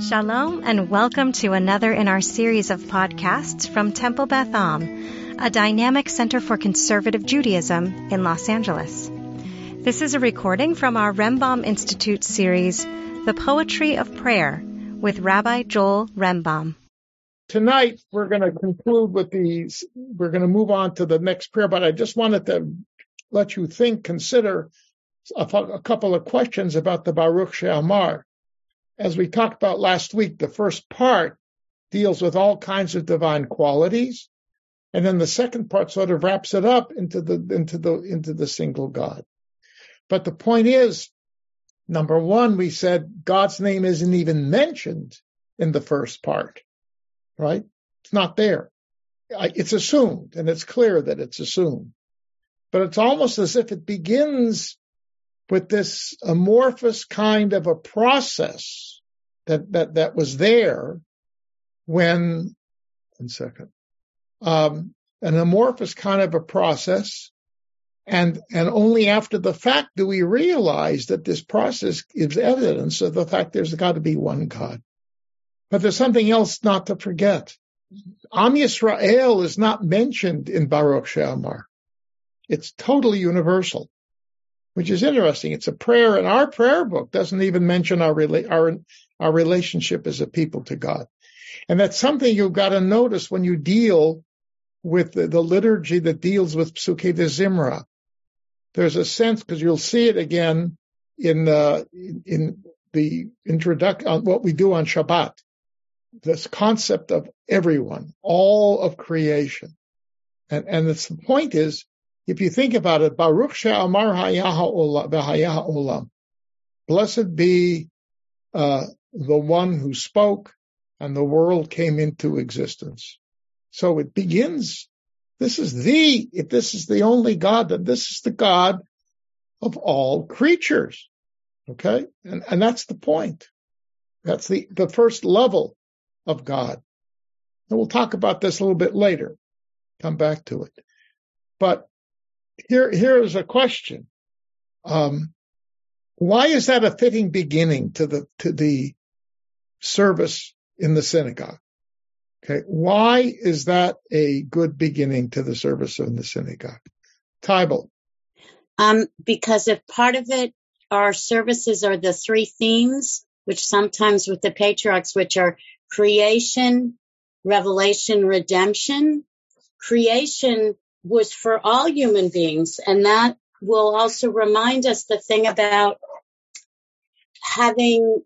Shalom and welcome to another in our series of podcasts from Temple Beth Am, a dynamic center for conservative Judaism in Los Angeles. This is a recording from our Rembaum Institute series, The Poetry of Prayer, with Rabbi Joel Rembaum. Tonight, we're going to conclude with these. We're going to move on to the next prayer, but I just wanted to let you think, consider a, a couple of questions about the Baruch She'amar as we talked about last week, the first part deals with all kinds of divine qualities. And then the second part sort of wraps it up into the, into the, into the single God. But the point is, number one, we said God's name isn't even mentioned in the first part, right? It's not there. It's assumed and it's clear that it's assumed, but it's almost as if it begins with this amorphous kind of a process that that that was there when one second um, an amorphous kind of a process and and only after the fact do we realize that this process gives evidence of the fact there's got to be one God. But there's something else not to forget. Am Yisrael is not mentioned in Baruch She'amar. It's totally universal which is interesting. It's a prayer, and our prayer book doesn't even mention our our our relationship as a people to God, and that's something you've got to notice when you deal with the, the liturgy that deals with Psuke de Zimra. There's a sense because you'll see it again in the in the introduction on what we do on Shabbat. This concept of everyone, all of creation, and and the point is if you think about it, Baruch She'amar Hayaha Olam. Blessed be uh, the one who spoke and the world came into existence. So it begins, this is the, if this is the only God, then this is the God of all creatures. Okay. And, and that's the point. That's the, the first level of God. And we'll talk about this a little bit later. Come back to it. But here, here is a question. Um, why is that a fitting beginning to the, to the service in the synagogue? Okay. Why is that a good beginning to the service in the synagogue? Tybal. Um, because if part of it, our services are the three themes, which sometimes with the patriarchs, which are creation, revelation, redemption. Creation was for all human beings. And that will also remind us the thing about having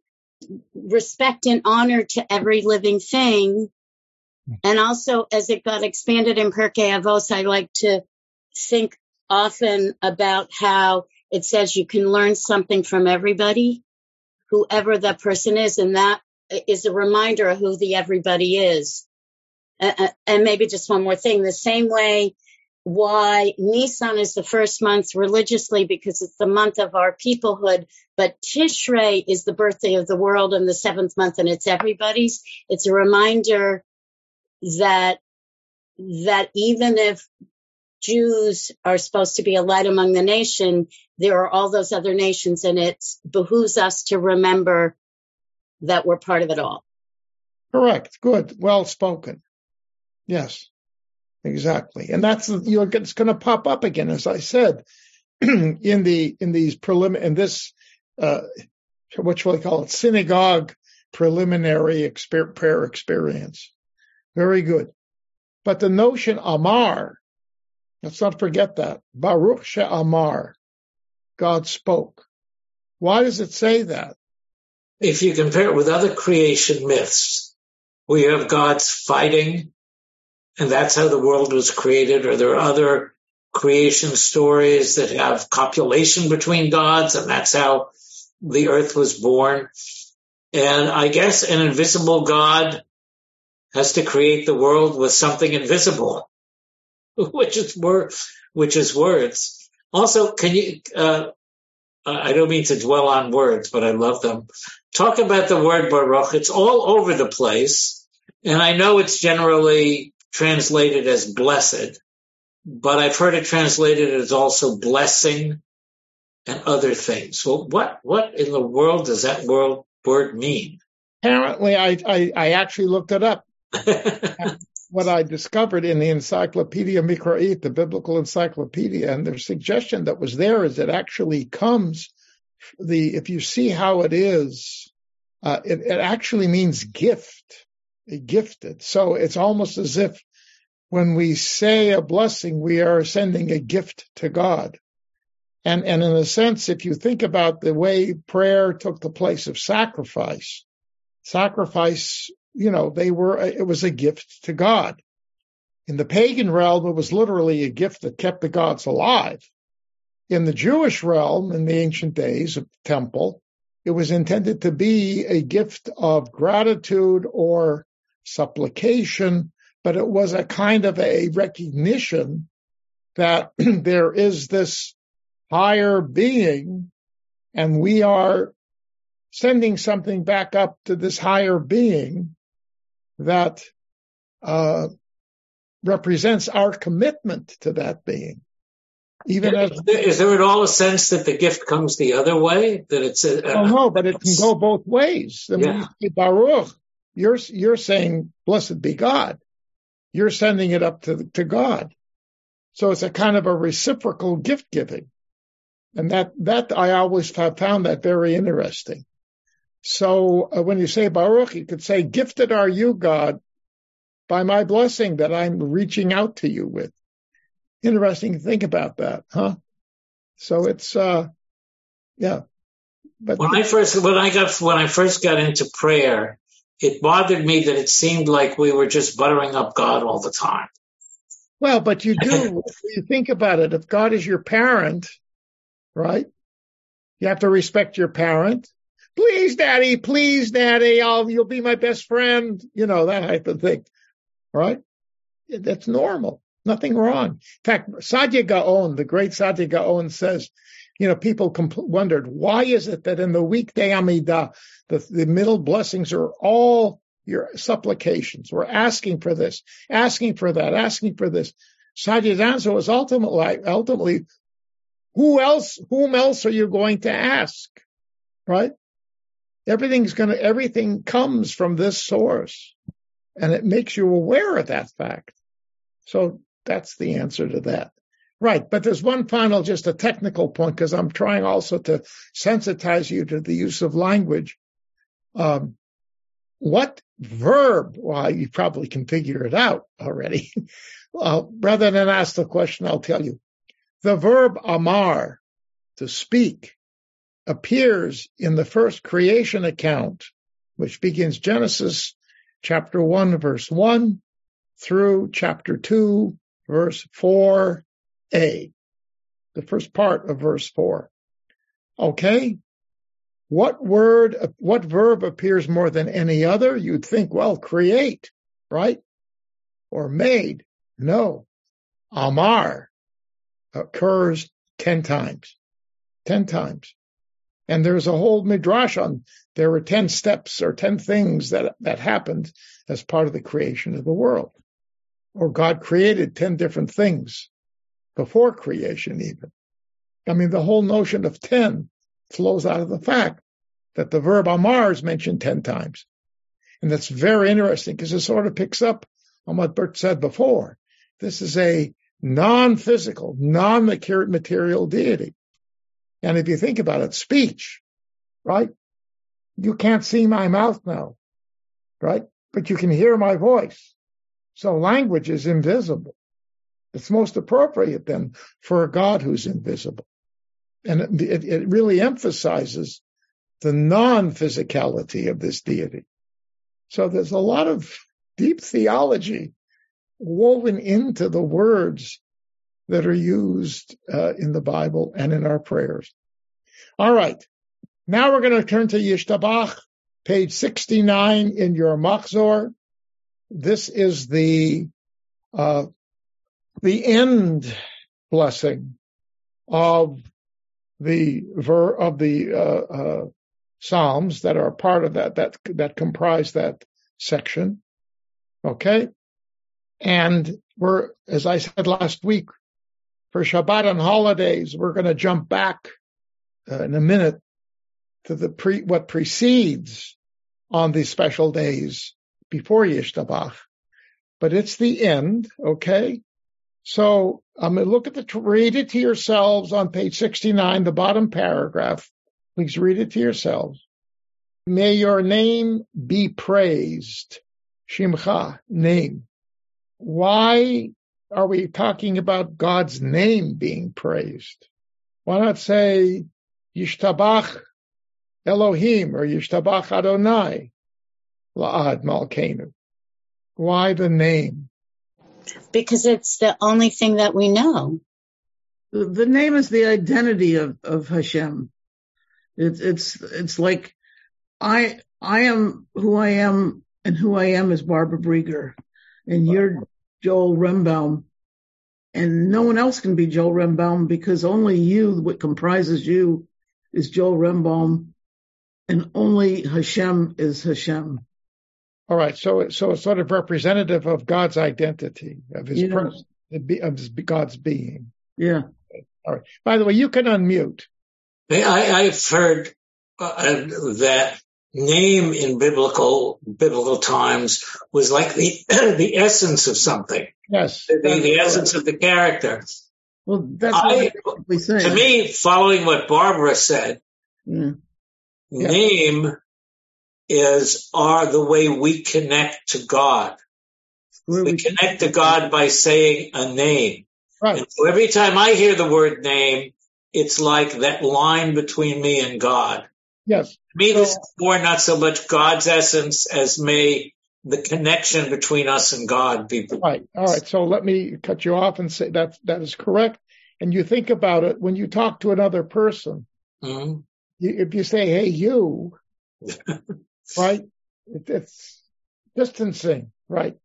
respect and honor to every living thing. Mm-hmm. And also, as it got expanded in Pirkei Avos, I like to think often about how it says you can learn something from everybody, whoever that person is. And that is a reminder of who the everybody is. And maybe just one more thing, the same way why Nisan is the first month religiously because it's the month of our peoplehood, but Tishrei is the birthday of the world and the seventh month and it's everybody's. It's a reminder that, that even if Jews are supposed to be a light among the nation, there are all those other nations and it behooves us to remember that we're part of it all. Correct. Good. Well spoken. Yes. Exactly. And that's, you know, it's going to pop up again, as I said, in the, in these prelim, in this, uh, what shall I call it? Synagogue preliminary exper- prayer experience. Very good. But the notion Amar, let's not forget that. Baruch She'amar. God spoke. Why does it say that? If you compare it with other creation myths, we have gods fighting and that's how the world was created, or there are other creation stories that have copulation between gods, and that's how the earth was born. And I guess an invisible God has to create the world with something invisible, which is word, which is words. Also, can you? Uh, I don't mean to dwell on words, but I love them. Talk about the word Baruch. It's all over the place, and I know it's generally translated as blessed, but I've heard it translated as also blessing and other things. Well, what, what in the world does that word, word mean? Apparently, I, I, I actually looked it up. what I discovered in the Encyclopedia Mikraot, the biblical encyclopedia, and the suggestion that was there is it actually comes the if you see how it is, uh, it, it actually means gift, gifted. So it's almost as if when we say a blessing, we are sending a gift to God. And, and in a sense, if you think about the way prayer took the place of sacrifice, sacrifice, you know, they were, it was a gift to God. In the pagan realm, it was literally a gift that kept the gods alive. In the Jewish realm, in the ancient days of the temple, it was intended to be a gift of gratitude or supplication, but it was a kind of a recognition that there is this higher being and we are sending something back up to this higher being that uh, represents our commitment to that being. Even as is there at all a sense that the gift comes the other way? That it's a, oh no, but it can go both ways. Yeah. when you say Baruch, you're you're saying blessed be God. You're sending it up to to God. So it's a kind of a reciprocal gift giving, and that that I always have found that very interesting. So uh, when you say Baruch, you could say, "Gifted are you, God, by my blessing that I'm reaching out to you with." Interesting to think about that, huh? So it's uh, yeah. But when I first when I got when I first got into prayer, it bothered me that it seemed like we were just buttering up God all the time. Well, but you do. you think about it. If God is your parent, right? You have to respect your parent. Please, daddy, please, daddy, I'll, you'll be my best friend. You know, that type of thing, right? That's normal. Nothing wrong. In fact, Saadia Gaon, the great Saadia Gaon says, you know, people compl- wondered, why is it that in the weekday Amidah, the, the middle blessings are all your supplications? We're asking for this, asking for that, asking for this. Saadia's answer was ultimately, ultimately, who else, whom else are you going to ask? Right? Everything's gonna, everything comes from this source and it makes you aware of that fact. So that's the answer to that. Right. But there's one final, just a technical point, because I'm trying also to sensitize you to the use of language. Um, what verb? Well, you probably can figure it out already. well, rather than ask the question, I'll tell you. The verb amar, to speak, appears in the first creation account, which begins Genesis chapter 1, verse 1 through chapter 2, verse 4 a, the first part of verse four. Okay. What word, what verb appears more than any other? You'd think, well, create, right? Or made. No. Amar occurs 10 times. 10 times. And there's a whole midrash on there were 10 steps or 10 things that, that happened as part of the creation of the world. Or God created 10 different things before creation even. I mean, the whole notion of 10 flows out of the fact that the verb amar is mentioned 10 times. And that's very interesting because it sort of picks up on what Bert said before. This is a non-physical, non-material deity. And if you think about it, speech, right? You can't see my mouth now, right? But you can hear my voice. So language is invisible. It's most appropriate then for a God who's invisible. And it, it really emphasizes the non-physicality of this deity. So there's a lot of deep theology woven into the words that are used uh, in the Bible and in our prayers. All right. Now we're going to turn to Yishtabach, page 69 in your Machzor. This is the uh, the end blessing of the ver of the uh, uh, psalms that are part of that that that comprise that section. Okay, and we're as I said last week for Shabbat and holidays, we're going to jump back uh, in a minute to the pre what precedes on the special days before Yishtabach, but it's the end, okay? So to look at the, read it to yourselves on page 69, the bottom paragraph. Please read it to yourselves. May your name be praised. Shimcha, name. Why are we talking about God's name being praised? Why not say Yishtabach Elohim or Yishtabach Adonai La'ad Malkenu? Why the name? Because it's the only thing that we know. The name is the identity of, of Hashem. It's, it's, it's like I, I am who I am and who I am is Barbara Brieger and you're Joel Rembaum and no one else can be Joel Rembaum because only you, what comprises you is Joel Rembaum and only Hashem is Hashem. All right. So, so it's sort of representative of God's identity, of his yeah. presence, of his, God's being. Yeah. All right. By the way, you can unmute. I, have heard uh, that name in biblical biblical times was like the the essence of something. Yes, the, the essence of the character. Well, that's I, to me. Following what Barbara said, mm. name is are the way we connect to God. we, we connect to God by saying a name. Right. And so every time I hear the word name, it's like that line between me and God. Yes. To me, so, this is more not so much God's essence as may the connection between us and God be. Right. All right. So let me cut you off and say that that is correct. And you think about it when you talk to another person. Mm-hmm. You, if you say, "Hey, you," right? It's distancing, right?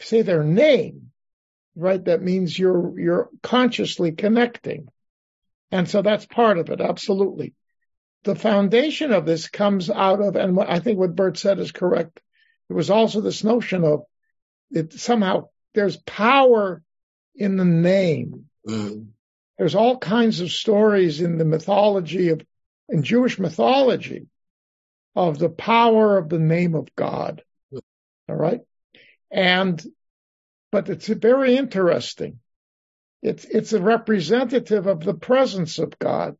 Say their name, right? That means you're you're consciously connecting, and so that's part of it. Absolutely the foundation of this comes out of, and I think what Bert said is correct. It was also this notion of it somehow there's power in the name. Mm. There's all kinds of stories in the mythology of, in Jewish mythology of the power of the name of God. All right. And, but it's very interesting. It's, it's a representative of the presence of God.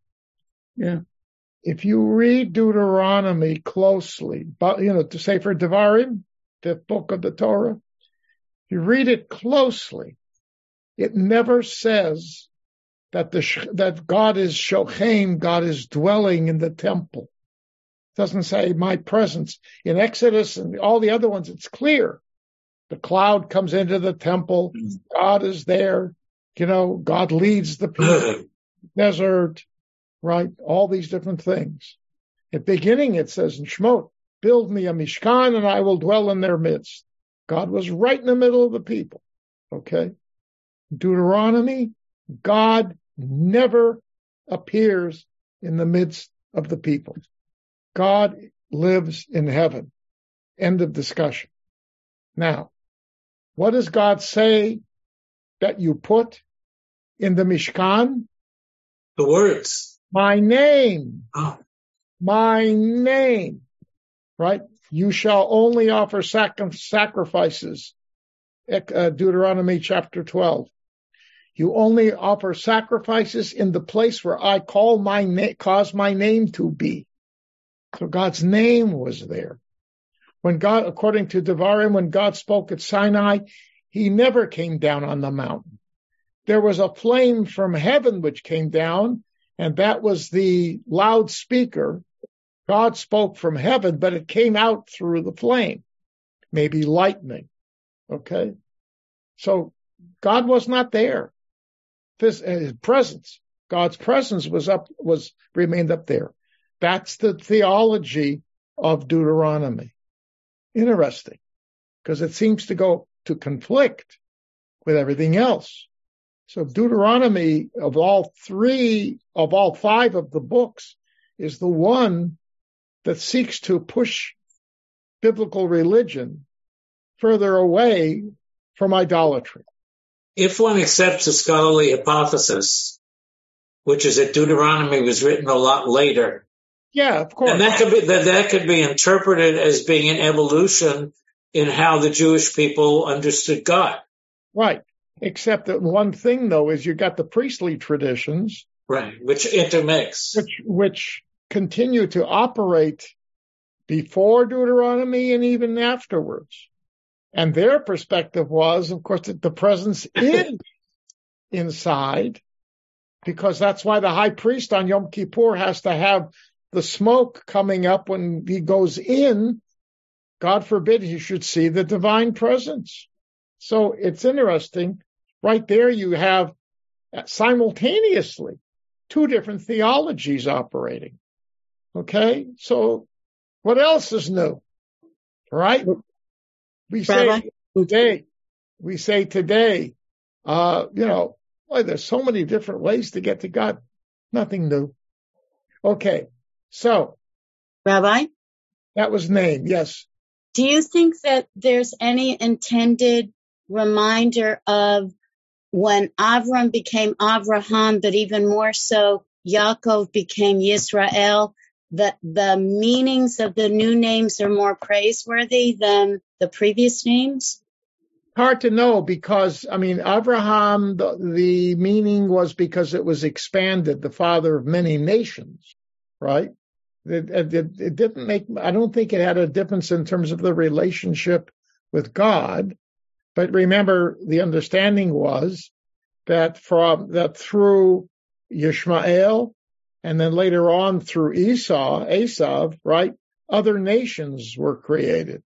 Yeah if you read Deuteronomy closely, but you know, to say for Devarim, the book of the Torah, you read it closely, it never says that the that God is shochem, God is dwelling in the temple. It doesn't say my presence in Exodus and all the other ones. It's clear. The cloud comes into the temple. Mm-hmm. God is there. You know, God leads the people. desert right? All these different things. At beginning, it says in Shemot, build me a Mishkan and I will dwell in their midst. God was right in the middle of the people. Okay. Deuteronomy, God never appears in the midst of the people. God lives in heaven. End of discussion. Now, what does God say that you put in the Mishkan? The words. My name. Oh. My name. Right? You shall only offer sac- sacrifices. Uh, Deuteronomy chapter 12. You only offer sacrifices in the place where I call my name, cause my name to be. So God's name was there. When God, according to Devarim, when God spoke at Sinai, he never came down on the mountain. There was a flame from heaven which came down and that was the loudspeaker. God spoke from heaven, but it came out through the flame, maybe lightning. Okay. So God was not there. This, his presence, God's presence was up, was remained up there. That's the theology of Deuteronomy. Interesting because it seems to go to conflict with everything else. So Deuteronomy of all three, of all five of the books is the one that seeks to push biblical religion further away from idolatry. If one accepts the scholarly hypothesis, which is that Deuteronomy was written a lot later Yeah, of course. And that could be that, that could be interpreted as being an evolution in how the Jewish people understood God. Right. Except that one thing though is you got the priestly traditions. Right. Which intermix. Which which continue to operate before Deuteronomy and even afterwards. And their perspective was, of course, that the presence is inside because that's why the high priest on Yom Kippur has to have the smoke coming up when he goes in. God forbid he should see the divine presence. So it's interesting. Right there, you have simultaneously two different theologies operating. Okay. So what else is new? Right? We say today, we say today, uh, you know, boy, there's so many different ways to get to God. Nothing new. Okay. So. Rabbi? That was name. Yes. Do you think that there's any intended reminder of when Avram became Avraham, but even more so, Yaakov became Yisrael, that the meanings of the new names are more praiseworthy than the previous names? Hard to know because, I mean, Abraham, the, the meaning was because it was expanded, the father of many nations, right? It, it, it, didn't hmm. make, I don't think it had a difference in terms of the relationship with God. But remember, the understanding was that from, that through Yishmael and then later on through Esau, Esav, right? Other nations were created.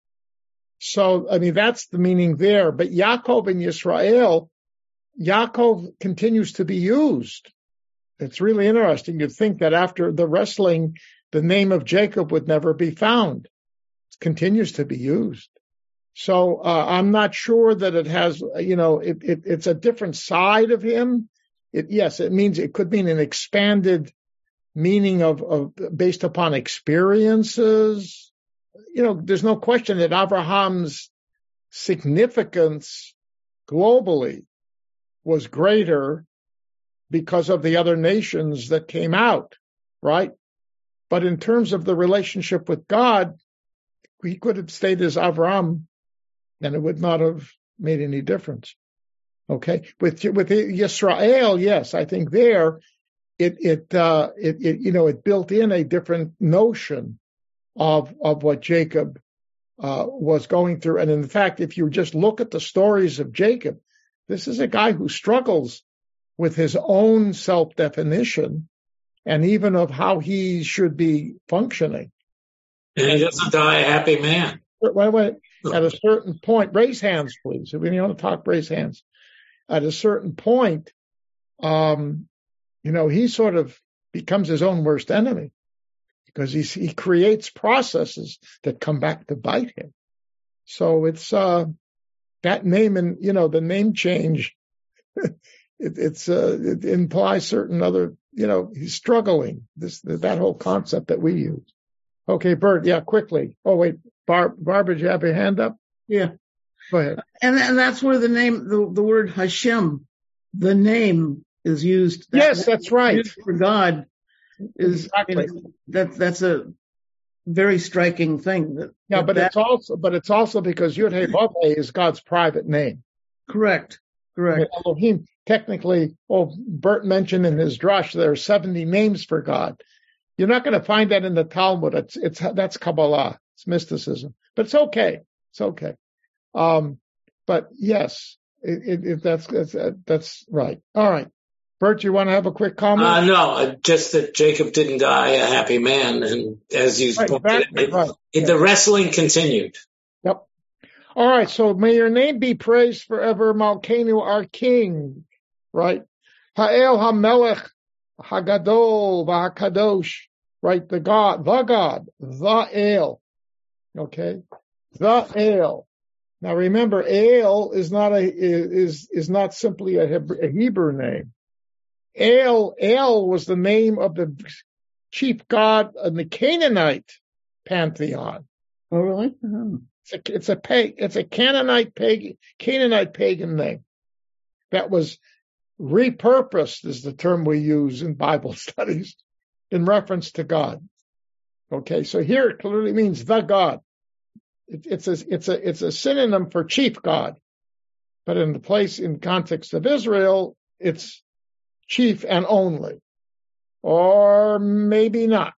So, I mean, that's the meaning there. But Yaakov and Yisrael, Yaakov continues to be used. It's really interesting. You'd think that after the wrestling, the name of Jacob would never be found. It continues to be used. So uh, I'm not sure that it has, you know, it, it, it's a different side of him. It, yes, it means it could mean an expanded meaning of, of based upon experiences. You know, there's no question that Abraham's significance globally was greater because of the other nations that came out, right? But in terms of the relationship with God, he could have stayed as Avram and it would not have made any difference. Okay. With, with Yisrael, yes, I think there it it, uh, it it you know it built in a different notion of of what Jacob uh, was going through. And in fact, if you just look at the stories of Jacob, this is a guy who struggles with his own self definition and even of how he should be functioning. And he doesn't die a happy man. Wait, wait. At a certain point, raise hands, please. If you want to talk, raise hands. At a certain point, um, you know, he sort of becomes his own worst enemy because he he creates processes that come back to bite him. So it's uh, that name and you know the name change. it, it's uh, it implies certain other you know he's struggling. This that whole concept that we use. Okay, Bert. Yeah, quickly. Oh wait, Barb, Barbara, you have your hand up? Yeah. Go ahead. And, and that's where the name, the, the word Hashem, the name is used. That yes, that's right. For God is exactly. that that's a very striking thing. That, yeah, that but that, it's also but it's also because Yud Hey is God's private name. Correct. Correct. Elohim technically, oh, Bert mentioned in his drush there are seventy names for God. You're not going to find that in the Talmud. It's it's that's Kabbalah. It's mysticism, but it's okay. It's okay. Um, but yes, it, it, that's that's that's right. All right. Bert, you want to have a quick comment? Uh, no, uh, just that Jacob didn't die a happy man, and as you right, pointed, it, right. it, the wrestling continued. Yep. All right. So may your name be praised forever, Malkenu, our King. Right. Ha'el Hamelech Hagadol V'Hakadosh. Right. The God, the God, the El. Okay. The El. Now remember, El is not a is is not simply a Hebrew, a Hebrew name. El, El was the name of the chief god in the Canaanite pantheon. Oh, really? Mm-hmm. It's a, it's a it's a Canaanite pagan, Canaanite pagan name that was repurposed is the term we use in Bible studies in reference to God. Okay, so here it clearly means the God. It, it's a it's a it's a synonym for chief God, but in the place in context of Israel, it's chief and only, or maybe not.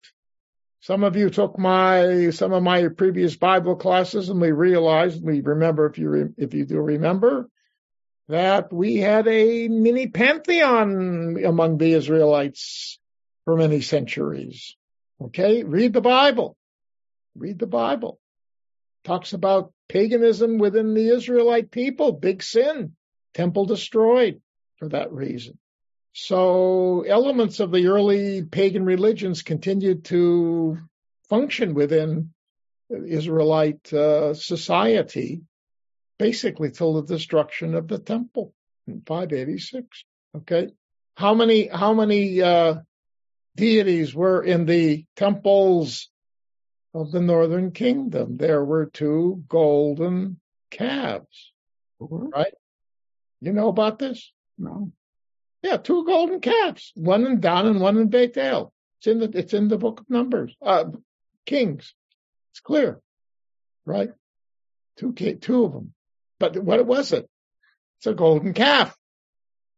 Some of you took my some of my previous Bible classes, and we realized we remember if you if you do remember that we had a mini pantheon among the Israelites for many centuries. Okay, read the Bible. Read the Bible. Talks about paganism within the Israelite people, big sin, temple destroyed for that reason. So elements of the early pagan religions continued to function within Israelite uh, society, basically till the destruction of the temple in 586. Okay, how many how many uh, deities were in the temples of the northern kingdom? There were two golden calves, right? You know about this? No. Yeah, two golden calves, one in Dan and one in Bethel. It's in the it's in the book of Numbers, uh, Kings. It's clear, right? Two two of them. But what was it? It's a golden calf.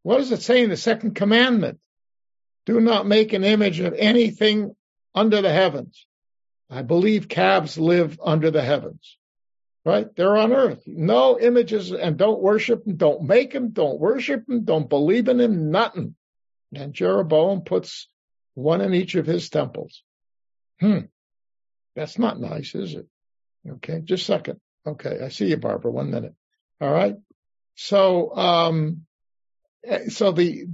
What does it say in the second commandment? Do not make an image of anything under the heavens. I believe calves live under the heavens right? They're on earth. No images and don't worship them, don't make them, don't worship them, don't believe in them, nothing. And Jeroboam puts one in each of his temples. Hmm. That's not nice, is it? Okay, just a second. Okay, I see you, Barbara. One minute. All right. So, um, so the,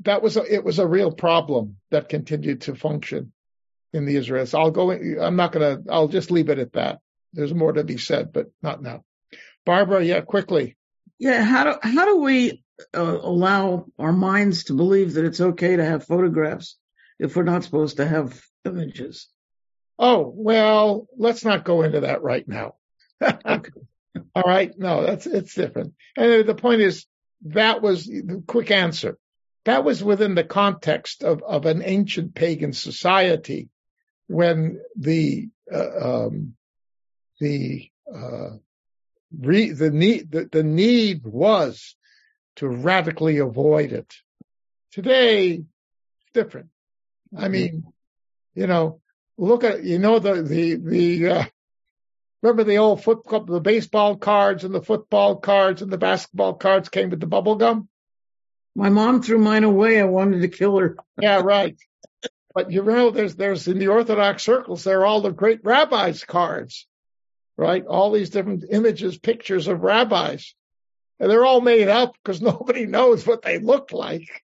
that was, a, it was a real problem that continued to function in the Israelis. I'll go, I'm not going to, I'll just leave it at that. There's more to be said, but not now. Barbara, yeah, quickly. Yeah, how do how do we uh, allow our minds to believe that it's okay to have photographs if we're not supposed to have images? Oh well, let's not go into that right now. All right, no, that's it's different. And the point is that was the quick answer. That was within the context of of an ancient pagan society when the uh, um, the uh, re, the need the, the need was to radically avoid it. Today, different. I mean, you know, look at you know the the the uh, remember the old football the baseball cards and the football cards and the basketball cards came with the bubble gum. My mom threw mine away. I wanted to kill her. yeah, right. But you know, there's there's in the Orthodox circles, there are all the great rabbis' cards right? All these different images, pictures of rabbis. And they're all made up because nobody knows what they look like.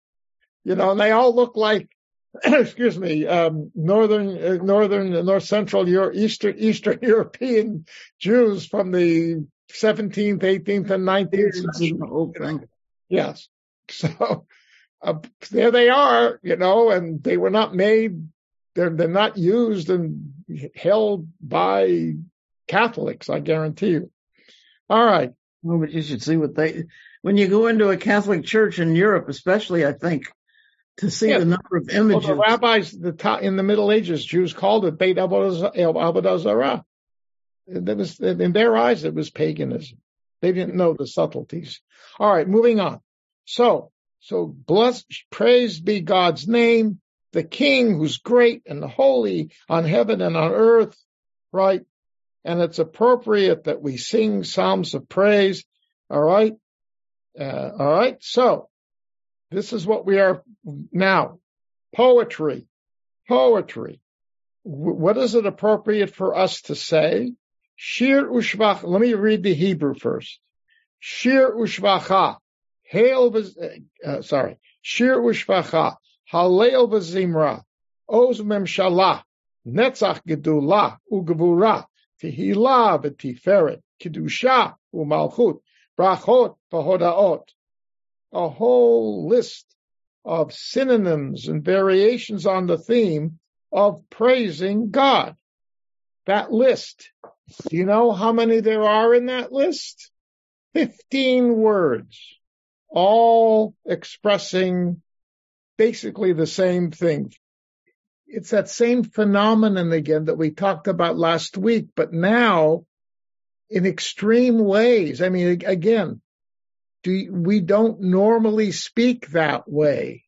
You know, and they all look like, excuse me, um, northern, uh, northern, north central, Euro, eastern, eastern European Jews from the 17th, 18th, and 19th century. Yes. So uh, there they are, you know, and they were not made, they're, they're not used and held by Catholics, I guarantee you. All right. Well, but you should see what they, when you go into a Catholic church in Europe, especially, I think, to see yeah. the number of images. Well, the rabbis the top, in the Middle Ages, Jews called it Beit Avodah. That was, in their eyes, it was paganism. They didn't know the subtleties. All right, moving on. So, so blessed, praised be God's name, the King who's great and holy on heaven and on earth, right? and it's appropriate that we sing psalms of praise. All right. Uh, all right. So this is what we are now. Poetry, poetry. What is it appropriate for us to say? Shir ushvach. Let me read the Hebrew first. Shir ushvacha. Hail, uh, uh, sorry. Shir ushvacha. Halel v'zimra. Oz memshalah. Netzach gedula ugevura. Tehillah v'tiferet, Kedusha u'malchut, brachot v'hodaot. A whole list of synonyms and variations on the theme of praising God. That list. Do you know how many there are in that list? Fifteen words, all expressing basically the same thing. it's that same phenomenon again that we talked about last week, but now in extreme ways. I mean, again, do, we don't normally speak that way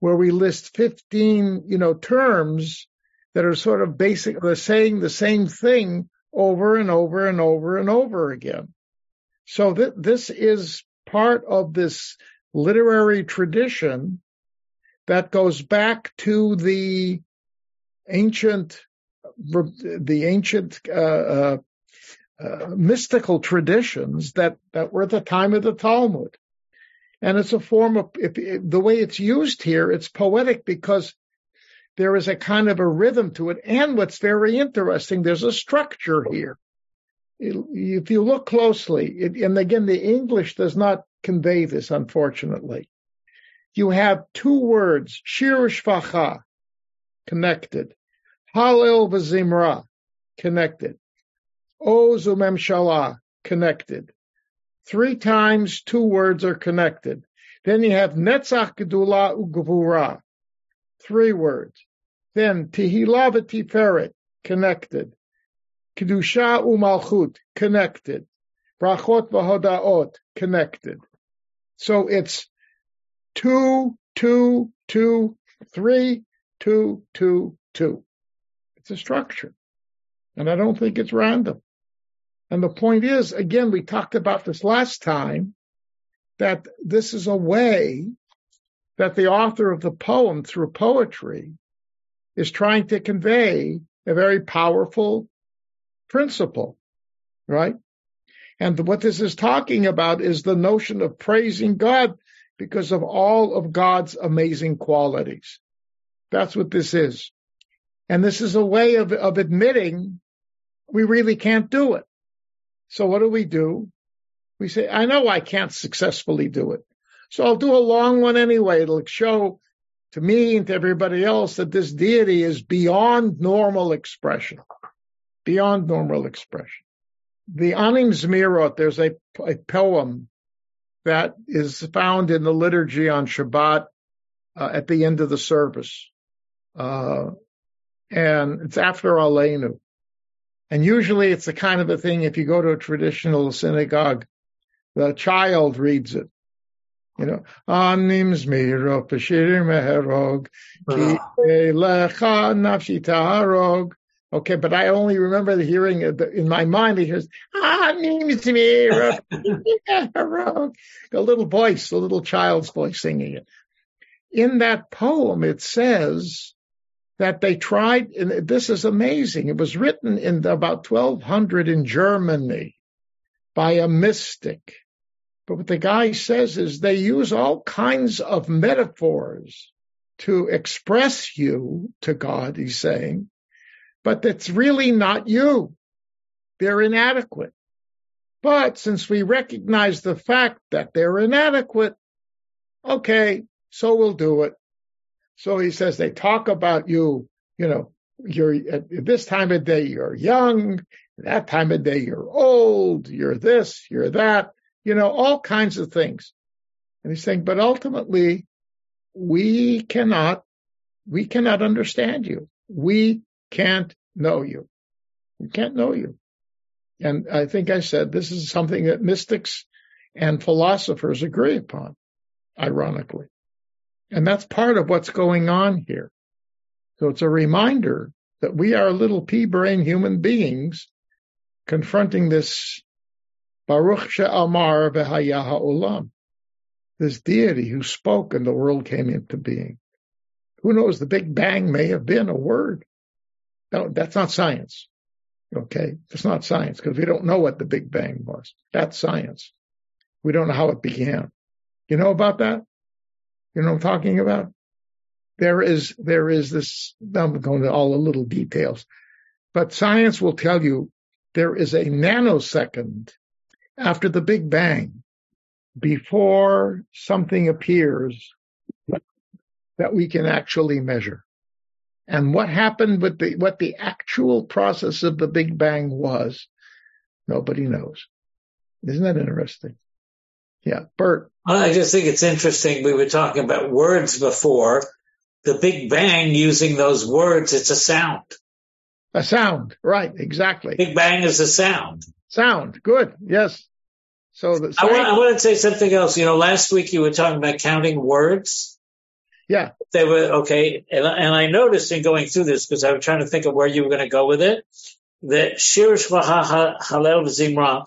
where we list 15, you know, terms that are sort of basically saying the same thing over and over and over and over again. So th- this is part of this literary tradition that goes back to the ancient, the ancient uh, uh, uh, mystical traditions that that were at the time of the Talmud, and it's a form of the way it's used here. It's poetic because there is a kind of a rhythm to it, and what's very interesting, there's a structure here. If you look closely, it, and again, the English does not convey this, unfortunately you have two words, shir shvacha, connected. Halil v'zimra, connected. Oz umemshala, connected. Three times two words are connected. Then you have netzach gedula ugvura, three words. Then tehillah v'tiferet, connected. Kedusha umalchut, connected. Brachot v'hodaot, connected. So it's two, two, two, three, two, two, two. It's a structure. And I don't think it's random. And the point is, again, we talked about this last time, that this is a way that the author of the poem through poetry is trying to convey a very powerful principle, right? And what this is talking about is the notion of praising God because of all of God's amazing qualities. That's what this is. And this is a way of, of admitting we really can't do it. So what do we do? We say, I know I can't successfully do it. So I'll do a long one anyway. It'll show to me and to everybody else that this deity is beyond normal expression. Beyond normal expression. The Anim Zmirot, there's a, a poem that is found in the liturgy on Shabbat uh, at the end of the service. Uh, and it's after Aleinu. And usually it's the kind of a thing, if you go to a traditional synagogue, the child reads it. You know, Anim Zmiro Peshirim Meherog, Ki Lecha Nafshi Taharog, Okay, but I only remember the hearing in my mind. He goes, "Ah, means me." a little voice, a little child's voice singing it. In that poem, it says that they tried, and this is amazing. It was written in about 1200 in Germany by a mystic. But what the guy says is they use all kinds of metaphors to express you to God, he's saying but that's really not you. They're inadequate. But since we recognize the fact that they're inadequate, okay, so we'll do it. So he says they talk about you, you know, you're at this time of day you're young, that time of day you're old, you're this, you're that, you know, all kinds of things. And he's saying, but ultimately we cannot, we cannot understand you. We can't know you. We can't know you. And I think I said this is something that mystics and philosophers agree upon, ironically. And that's part of what's going on here. So it's a reminder that we are little pea brain human beings confronting this Baruch She'amar v'haya Olam, this deity who spoke and the world came into being. Who knows, the Big Bang may have been a word. No, that's not science. Okay. It's not science because we don't know what the Big Bang was. That's science. We don't know how it began. You know about that? You know I'm talking about? There is, there is this, I'm going to all the little details, but science will tell you there is a nanosecond after the Big Bang before something appears that we can actually measure. And what happened with the, what the actual process of the Big Bang was, nobody knows. Isn't that interesting? Yeah, Bert. I just think it's interesting. We were talking about words before, the Big Bang using those words, it's a sound. A sound, right? Exactly. Big Bang is a sound. Sound, good. Yes. So the I want, I want to say something else. You know, last week you were talking about counting words. Yeah. They were okay, and, and I noticed in going through this because I was trying to think of where you were going to go with it. That Shir Shvaha Halel Zimra.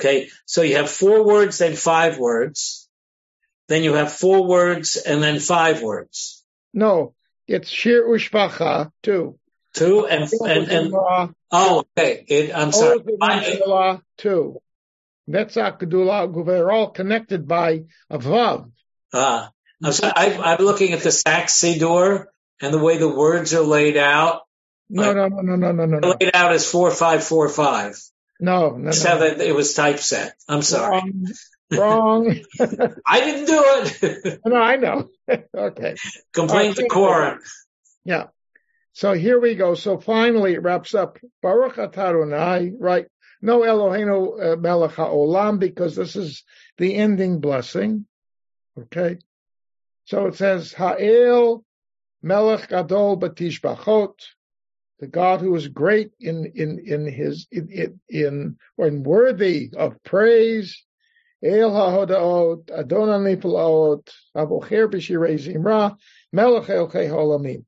Okay, so you have four words, then five words. Then you have four words and then five words. No, it's Shir Ushvacha too. Two and and, and oh, okay. It, I'm sorry. Two. Netzach Gedula, they're all connected by a vav. Ah, I'm sorry. I, am looking at the Sacks Siddur and the way the words are laid out. No, no, no, no, no, no, no. Laid out as four five four five. No, no, how it was typeset. I'm sorry. Wrong. Wrong. I didn't do it. no, I know. okay. Complaint to Koren. Yeah. So here we go. So finally it wraps up. Baruch Atah Adonai, right? No Eloheinu uh, Melech HaOlam because this is the ending blessing. Okay. So it says Ha'el Melech Gadol Batishbachot, the God who is great in in in his in in, in or worthy of praise. El HaHodaot Adonai Niflaot Abocher B'Shirei Zimra Melech Elkei Holamim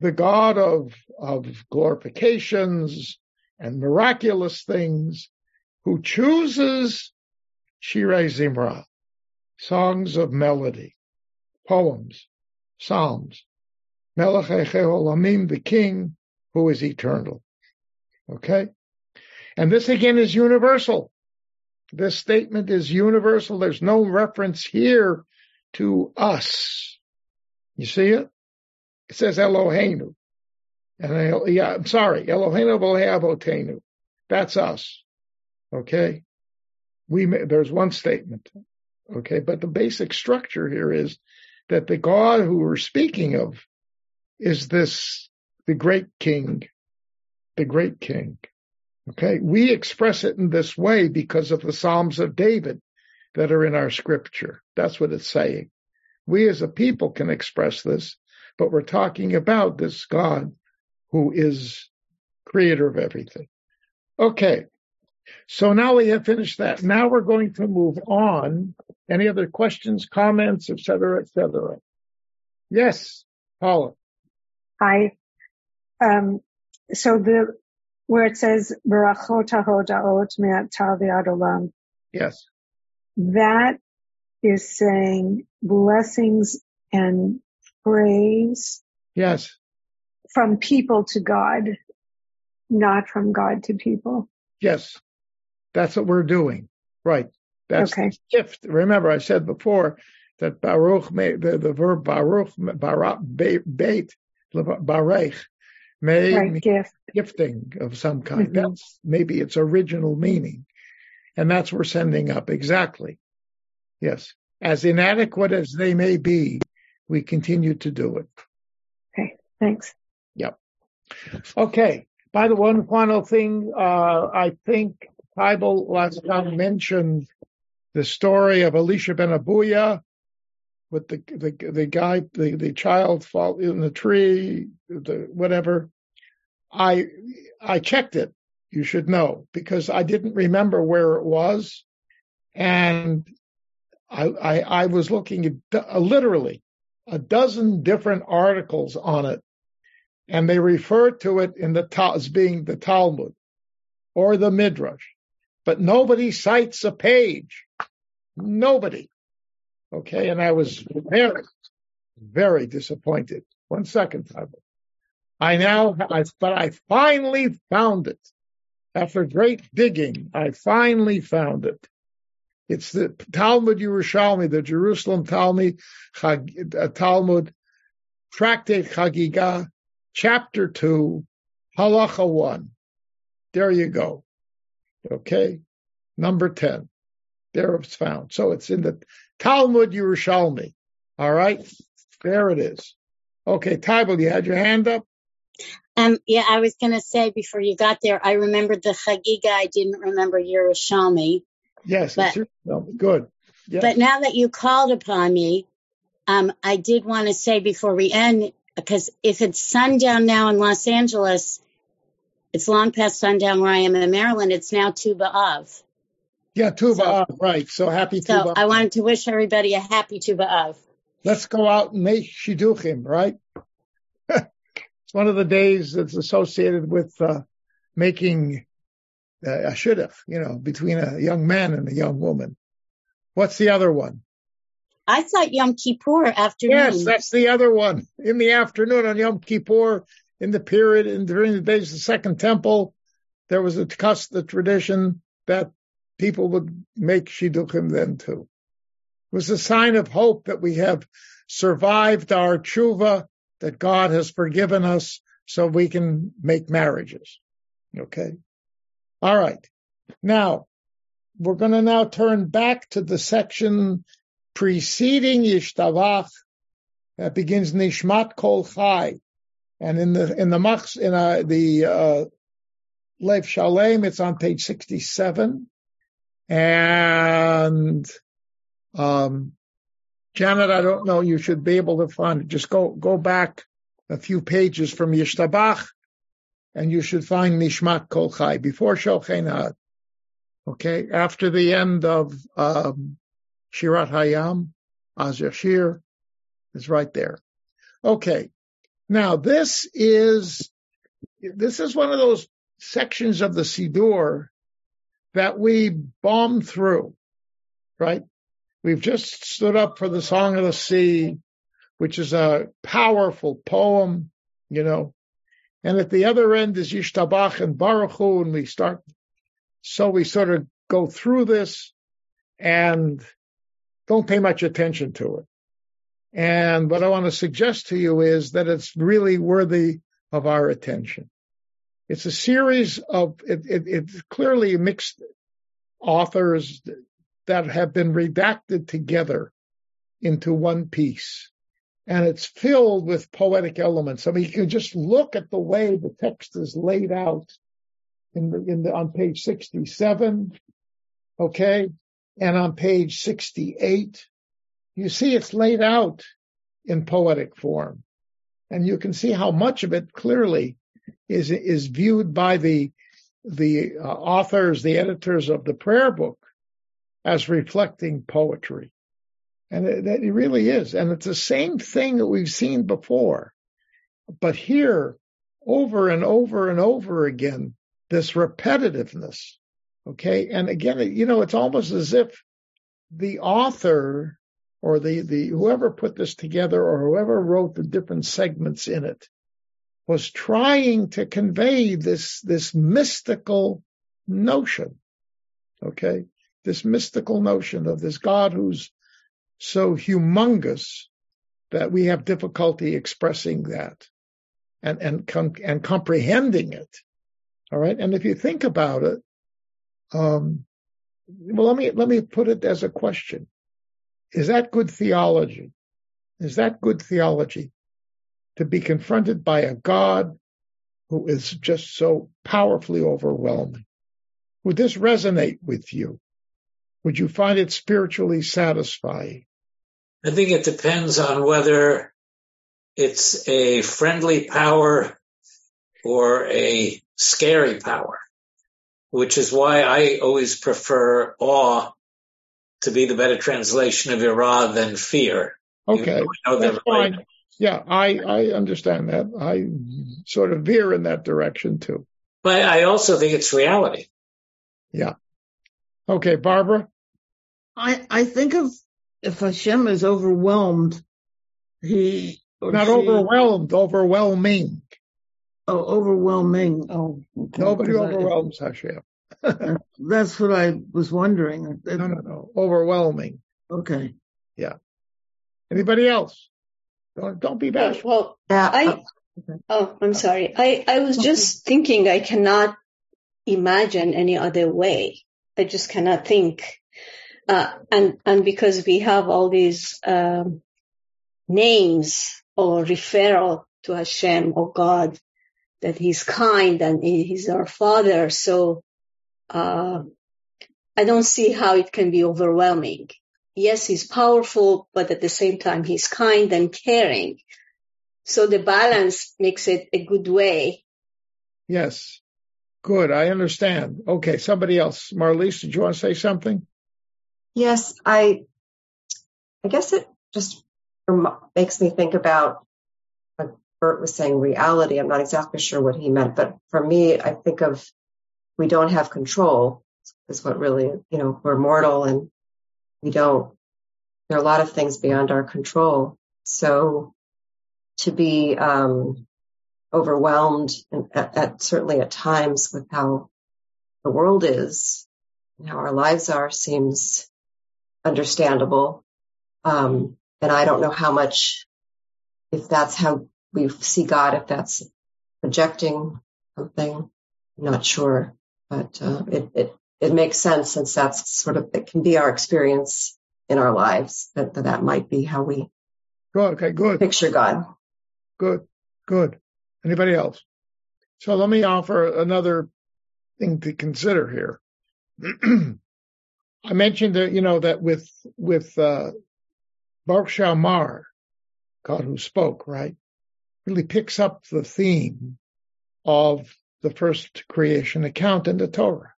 the God of, of glorifications and miraculous things, who chooses Shirei Zimra, songs of melody, poems, psalms, Melech Olamim, the King who is eternal. Okay? And this again is universal. This statement is universal. There's no reference here to us. You see it? It says Eloheinu. And I, yeah, I'm sorry, Eloheinu Avotenu. That's us. Okay. We, there's one statement. Okay. But the basic structure here is that the God who we're speaking of is this, the great king, the great king. Okay. We express it in this way because of the Psalms of David that are in our scripture. That's what it's saying. We as a people can express this but we're talking about this God who is creator of everything. Okay. So now we have finished that. Now we're going to move on. Any other questions, comments, etc., etc.? Yes, Paula. Hi. Um, so the where it says Barachot Hodaot Me'atar Olam. Yes. That is saying blessings and praise. Yes. From people to God, not from God to people. Yes. That's what we're doing. Right. That's okay. the shift. Remember, I said before that Baruch, may, the, the verb Baruch, Barak, Beit, Barech, may right, gift. gifting of some kind. Mhm. That's maybe its original meaning. And that's we're sending up. Exactly. Yes. As inadequate as they may be, we continue to do it. Okay. Thanks. Yep. Okay. By the one final thing, uh, I think Bible last time mentioned the story of Elisha ben Abuya with the, the, the guy, the, the child fall in the tree, the, whatever. I, I checked it. You should know because I didn't remember where it was. And I, I, I was looking at uh, literally a dozen different articles on it, and they refer to it in the as being the Talmud or the Midrash, but nobody cites a page. Nobody. Okay, and I was very, very disappointed. One second, Bible. I now, I, but I finally found it. After great digging, I finally found it. It's the Talmud Yerushalmi, the Jerusalem Talmud, uh, Talmud, Tractate Chagiga, Chapter 2, Halacha 1. There you go. Okay. Number 10. There it's found. So it's in the Talmud Yerushalmi. All right. There it is. Okay. Tybal, you had your hand up? Um, yeah, I was going to say before you got there, I remembered the Chagiga. I didn't remember Yerushalmi. Yes. But- it's Good. Yes. But now that you called upon me, Um, I did want to say before we end, because if it's sundown now in Los Angeles, it's long past sundown where I am in Maryland. It's now Tu B'Av. Yeah, Tu B'Av, so, right. So happy Tu So I wanted to wish everybody a happy Tu B'Av. Let's go out and make Shidduchim, right? One of the days that's associated with uh, making uh, a shidduch, you know, between a young man and a young woman. What's the other one? I thought Yom Kippur afternoon. Yes, that's the other one. In the afternoon on Yom Kippur, in the period and during the days of the Second Temple, there was a custom, the tradition that people would make shidduchim then too. It was a sign of hope that we have survived our tshuva, that God has forgiven us, so we can make marriages. Okay. All right. Now, we're going to now turn back to the section preceding Yishtavach that begins Nishmat Kol Chai. And in the, in the Machs, in uh, the, uh, Lev Shalem, it's on page 67. And, um, Janet, I don't know, you should be able to find it. Just go, go back a few pages from Yishtabach and you should find Nishmat Kol Chai before Shochenad. Okay. After the end of, um, Shirat Hayam, Az Yashir is right there. Okay. Now this is, this is one of those sections of the Siddur that we bomb through, right? We've just stood up for the Song of the Sea, which is a powerful poem, you know, and at the other end is Yishtabach and Baruch Hu, and we start, so we sort of go through this and don't pay much attention to it. And what I want to suggest to you is that it's really worthy of our attention. It's a series of, it, it, it's clearly mixed authors that have been redacted together into one piece. And it's filled with poetic elements. I mean, you can just look at the way the text is laid out in the, in the, on page 67. Okay. And on page 68, you see it's laid out in poetic form. And you can see how much of it clearly is, is viewed by the, the uh, authors, the editors of the prayer book as reflecting poetry. And it, it really is. And it's the same thing that we've seen before. But here, over and over and over again, this repetitiveness. Okay. And again, you know, it's almost as if the author or the, the, whoever put this together or whoever wrote the different segments in it was trying to convey this, this mystical notion. Okay. This mystical notion of this God who's so humongous that we have difficulty expressing that and, and, and comprehending it. All right. And if you think about it, um, well, let me, let me put it as a question. Is that good theology? Is that good theology to be confronted by a God who is just so powerfully overwhelming? Would this resonate with you? Would you find it spiritually satisfying? I think it depends on whether it's a friendly power or a scary power, which is why I always prefer awe to be the better translation of ira than fear. Okay, that's fine. Yeah, I, I understand that. I sort of veer in that direction too. But I also think it's reality. Yeah. Okay, Barbara? I, I think of if Hashem is overwhelmed, he not she, overwhelmed, overwhelming. Oh, overwhelming. Oh, okay. nobody overwhelms I, Hashem. that's what I was wondering. no, no, no, overwhelming. Okay. Yeah. Anybody else? Don't, don't be bashful. Well, I. Oh, I'm sorry. I I was just thinking. I cannot imagine any other way. I just cannot think uh, and and because we have all these um, names or referral to Hashem or God that He's kind and He's our Father, so uh, I don't see how it can be overwhelming. yes, he's powerful, but at the same time, he's kind and caring. So the balance makes it a good way. Yes. Good. I understand. Okay. Somebody else. Marlise, did you want to say something? Yes. I, I guess it just makes me think about what Bert was saying, reality. I'm not exactly sure what he meant, but for me, I think of we don't have control is what really, you know, we're mortal and we don't, there are a lot of things beyond our control. So to be, um, overwhelmed at, at, certainly at times with how the world is and how our lives are seems understandable. Um, and I don't know how much, if that's how we see God, if that's projecting something, I'm not sure, but uh, it, it it makes sense since that's sort of it can be our experience in our lives that that, that might be how we good okay good picture God. Good, good. Anybody else? So let me offer another thing to consider here. I mentioned that you know that with with uh, Baruch She'amar, God who spoke, right, really picks up the theme of the first creation account in the Torah,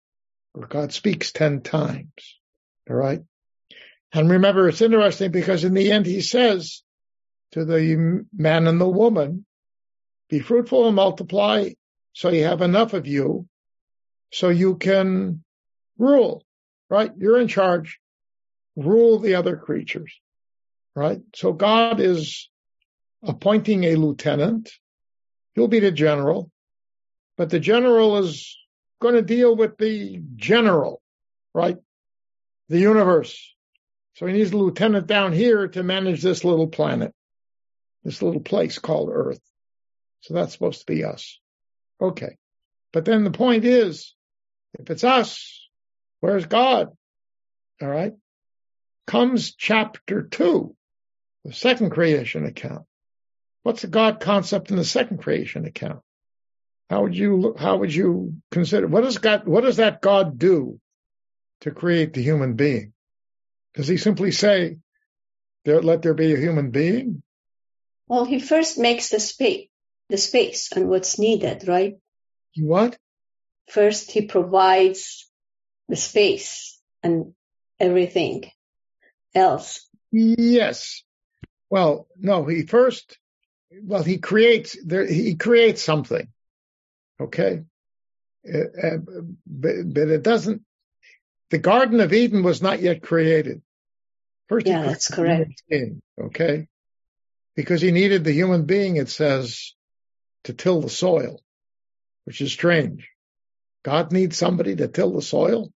where God speaks 10 times. All right. And remember, it's interesting because in the end, he says to the man and the woman, be fruitful and multiply so you have enough of you so you can rule, right? You're in charge. Rule the other creatures, right? So God is appointing a lieutenant. He'll be the general but the general is going to deal with the general, right? The universe. So he needs a lieutenant down here to manage this little planet, this little place called Earth. So that's supposed to be us. Okay. But then the point is, if it's us, where's God? All right. Comes chapter two, the second creation account. What's the God concept in the second creation account? How would you how would you consider what does God what does that God do to create the human being? Does he simply say, there, let there be a human being? Well, he first makes the space the space and what's needed, right? What? First he provides the space and everything else. Yes. Well, no, he first well he creates there he creates something Okay. Uh, uh, but, but it doesn't, the Garden of Eden was not yet created. First, yeah, that's correct. Being, okay. Because he needed the human being, it says, to till the soil, which is strange. God needs somebody to till the soil.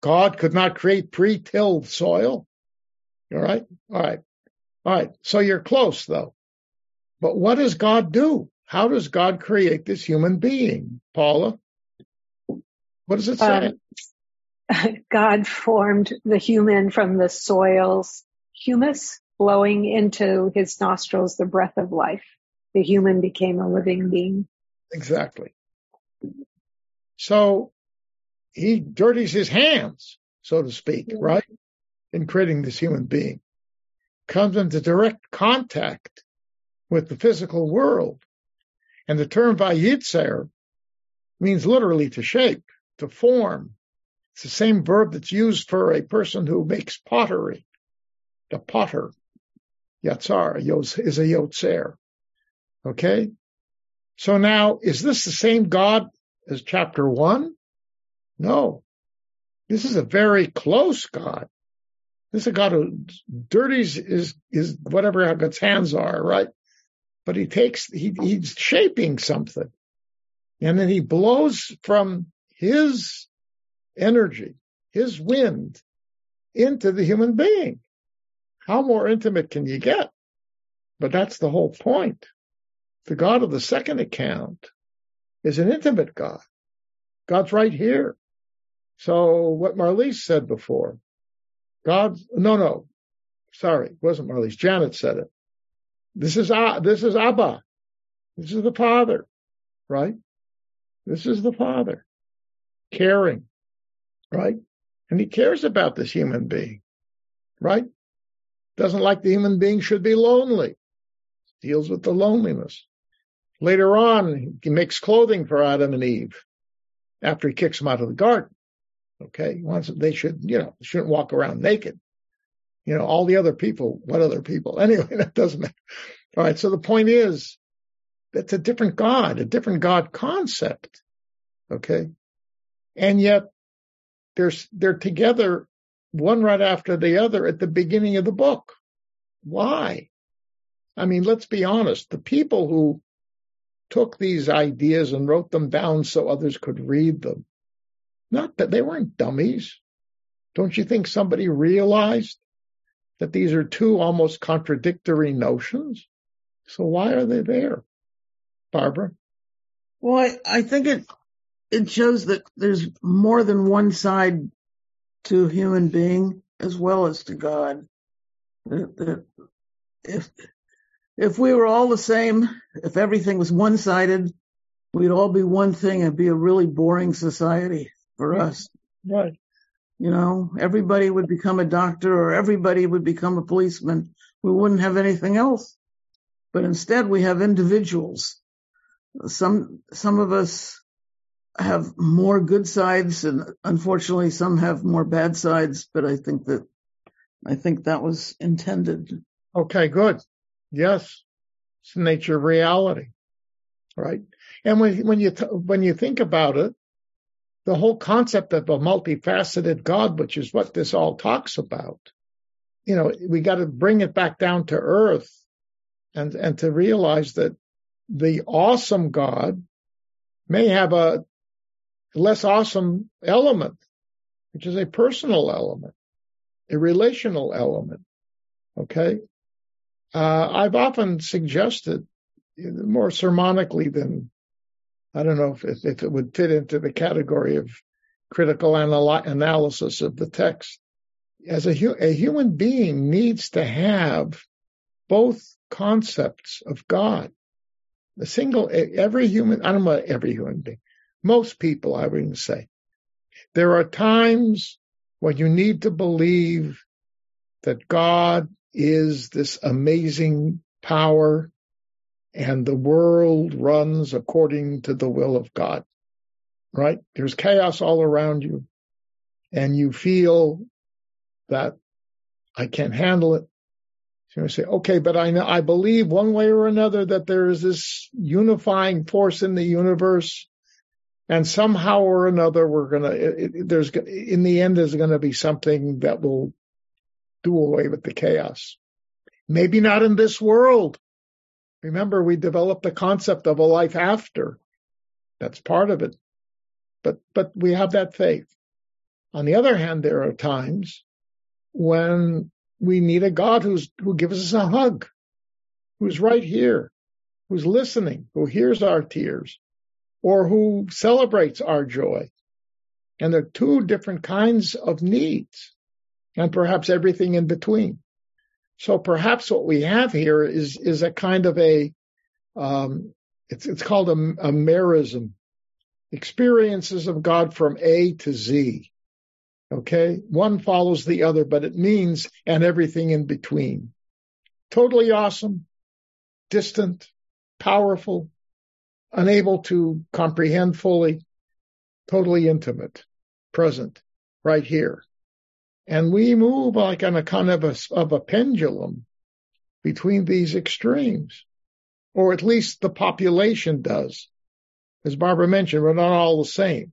God could not create pre-tilled soil. All right. All right. All right. So you're close though. But what does God do? How does God create this human being, Paula? What does it say? Um, God formed the human from the soil's humus, blowing into his nostrils the breath of life. The human became a living being. Exactly. So he dirties his hands, so to speak, right? In creating this human being. Comes into direct contact with the physical world and the term vayitzer means literally to shape, to form. It's the same verb that's used for a person who makes pottery. The potter, yatzar, is a yotzer. Okay? So now, is this the same God as chapter one? No. This is a very close God. This is a God who dirties is, is whatever God's hands are, right? but he takes, he, he's shaping something. And then he blows from his energy, his wind into the human being. How more intimate can you get? But that's the whole point. The God of the second account is an intimate God. God's right here. So what Marlise said before, God, no, no, sorry, it wasn't Marlise. Janet said it. This is this is Abba. This is the Father, right? This is the Father, caring, right? And He cares about this human being, right? doesn't like the human being should be lonely. Deals with the loneliness. Later on, he makes clothing for Adam and Eve after he kicks them out of the garden. Okay. He wants they should, you know, shouldn't walk around naked. You know, all the other people, what other people? Anyway, that doesn't matter. All right. So the point is, that's a different God, a different God concept. Okay. And yet they're, they're together one right after the other at the beginning of the book. Why? I mean, let's be honest. The people who took these ideas and wrote them down so others could read them, not that they weren't dummies. Don't you think somebody realized that these are two almost contradictory notions? So why are they there? Barbara? Well, I, I think it it shows that there's more than one side to a human being as well as to God. That, that if if we were all the same, if everything was one sided, we'd all be one thing and be a really boring society for us. Right. You know, everybody would become a doctor or everybody would become a policeman. We wouldn't have anything else. But instead we have individuals. Some, some of us have more good sides and unfortunately some have more bad sides, but I think that, I think that was intended. Okay, good. Yes. It's the nature of reality. Right. And when, when you, when you think about it, the whole concept of a multifaceted God, which is what this all talks about, you know, we got to bring it back down to earth and, and to realize that the awesome God may have a less awesome element, which is a personal element, a relational element. Okay. Uh, I've often suggested more sermonically than I don't know if, if it would fit into the category of critical anal- analysis of the text. As a, hu- a human being needs to have both concepts of God. A single, every human, I don't know every human being, most people, I would say. There are times when you need to believe that God is this amazing power and the world runs according to the will of God, right? There's chaos all around you and you feel that I can't handle it. So you say, okay, but I know, I believe one way or another that there is this unifying force in the universe and somehow or another we're going to, there's, in the end, there's going to be something that will do away with the chaos. Maybe not in this world. Remember, we developed the concept of a life after. That's part of it. But, but we have that faith. On the other hand, there are times when we need a God who's, who gives us a hug, who's right here, who's listening, who hears our tears, or who celebrates our joy. And there are two different kinds of needs and perhaps everything in between. So perhaps what we have here is, is a kind of a, um, it's, it's called a, a merism, experiences of God from A to Z. Okay. One follows the other, but it means and everything in between. Totally awesome, distant, powerful, unable to comprehend fully, totally intimate, present, right here. And we move like on a kind of a, of a pendulum between these extremes, or at least the population does. As Barbara mentioned, we're not all the same.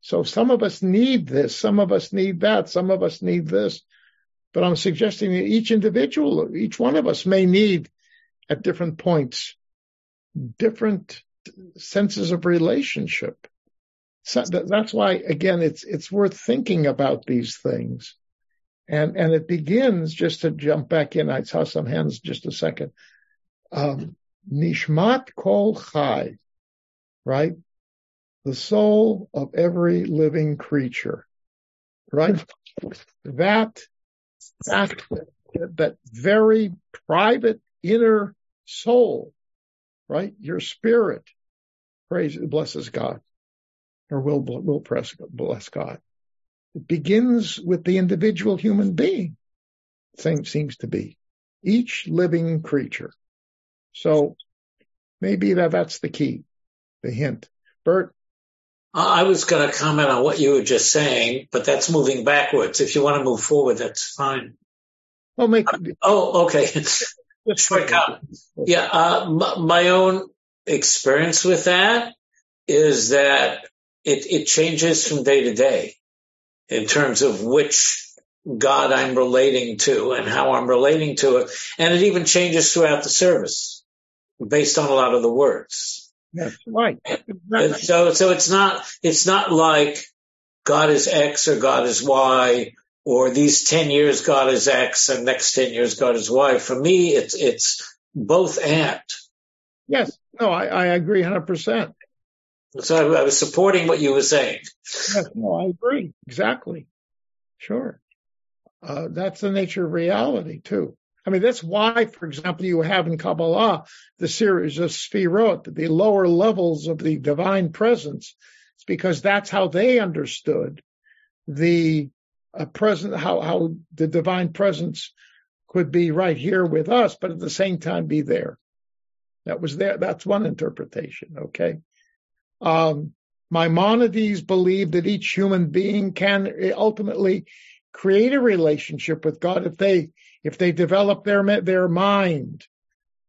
So some of us need this, some of us need that, some of us need this. But I'm suggesting that each individual, each one of us may need at different points, different senses of relationship. So that's why, again, it's, it's worth thinking about these things. And, and it begins just to jump back in. I saw some hands just a second. Um, Nishmat kol chai, right? The soul of every living creature, right? That, that, that very private inner soul, right? Your spirit, praise, blesses God or will, will press, bless God. It begins with the individual human being. thing seems to be. Each living creature. So maybe that that's the key, the hint. Bert? I was going to comment on what you were just saying, but that's moving backwards. If you want to move forward, that's fine. Well, make. Oh, okay. Short comment. Yeah, uh, my own experience with that is that it, it changes from day to day in terms of which God I'm relating to and how I'm relating to it. And it even changes throughout the service based on a lot of the words. That's right. So, so it's not, it's not like God is X or God is Y or these 10 years God is X and next 10 years God is Y. For me, it's, it's both and. Yes. No, I, I agree 100%. So I, I was supporting what you were saying. No, I agree. Exactly. Sure. Uh, that's the nature of reality too. I mean, that's why, for example, you have in Kabbalah the series of Sfirot, the lower levels of the divine presence. It's because that's how they understood the uh, present, how, how the divine presence could be right here with us, but at the same time be there. That was there. That's one interpretation. Okay. Um, Maimonides believed that each human being can ultimately create a relationship with God if they if they develop their their mind,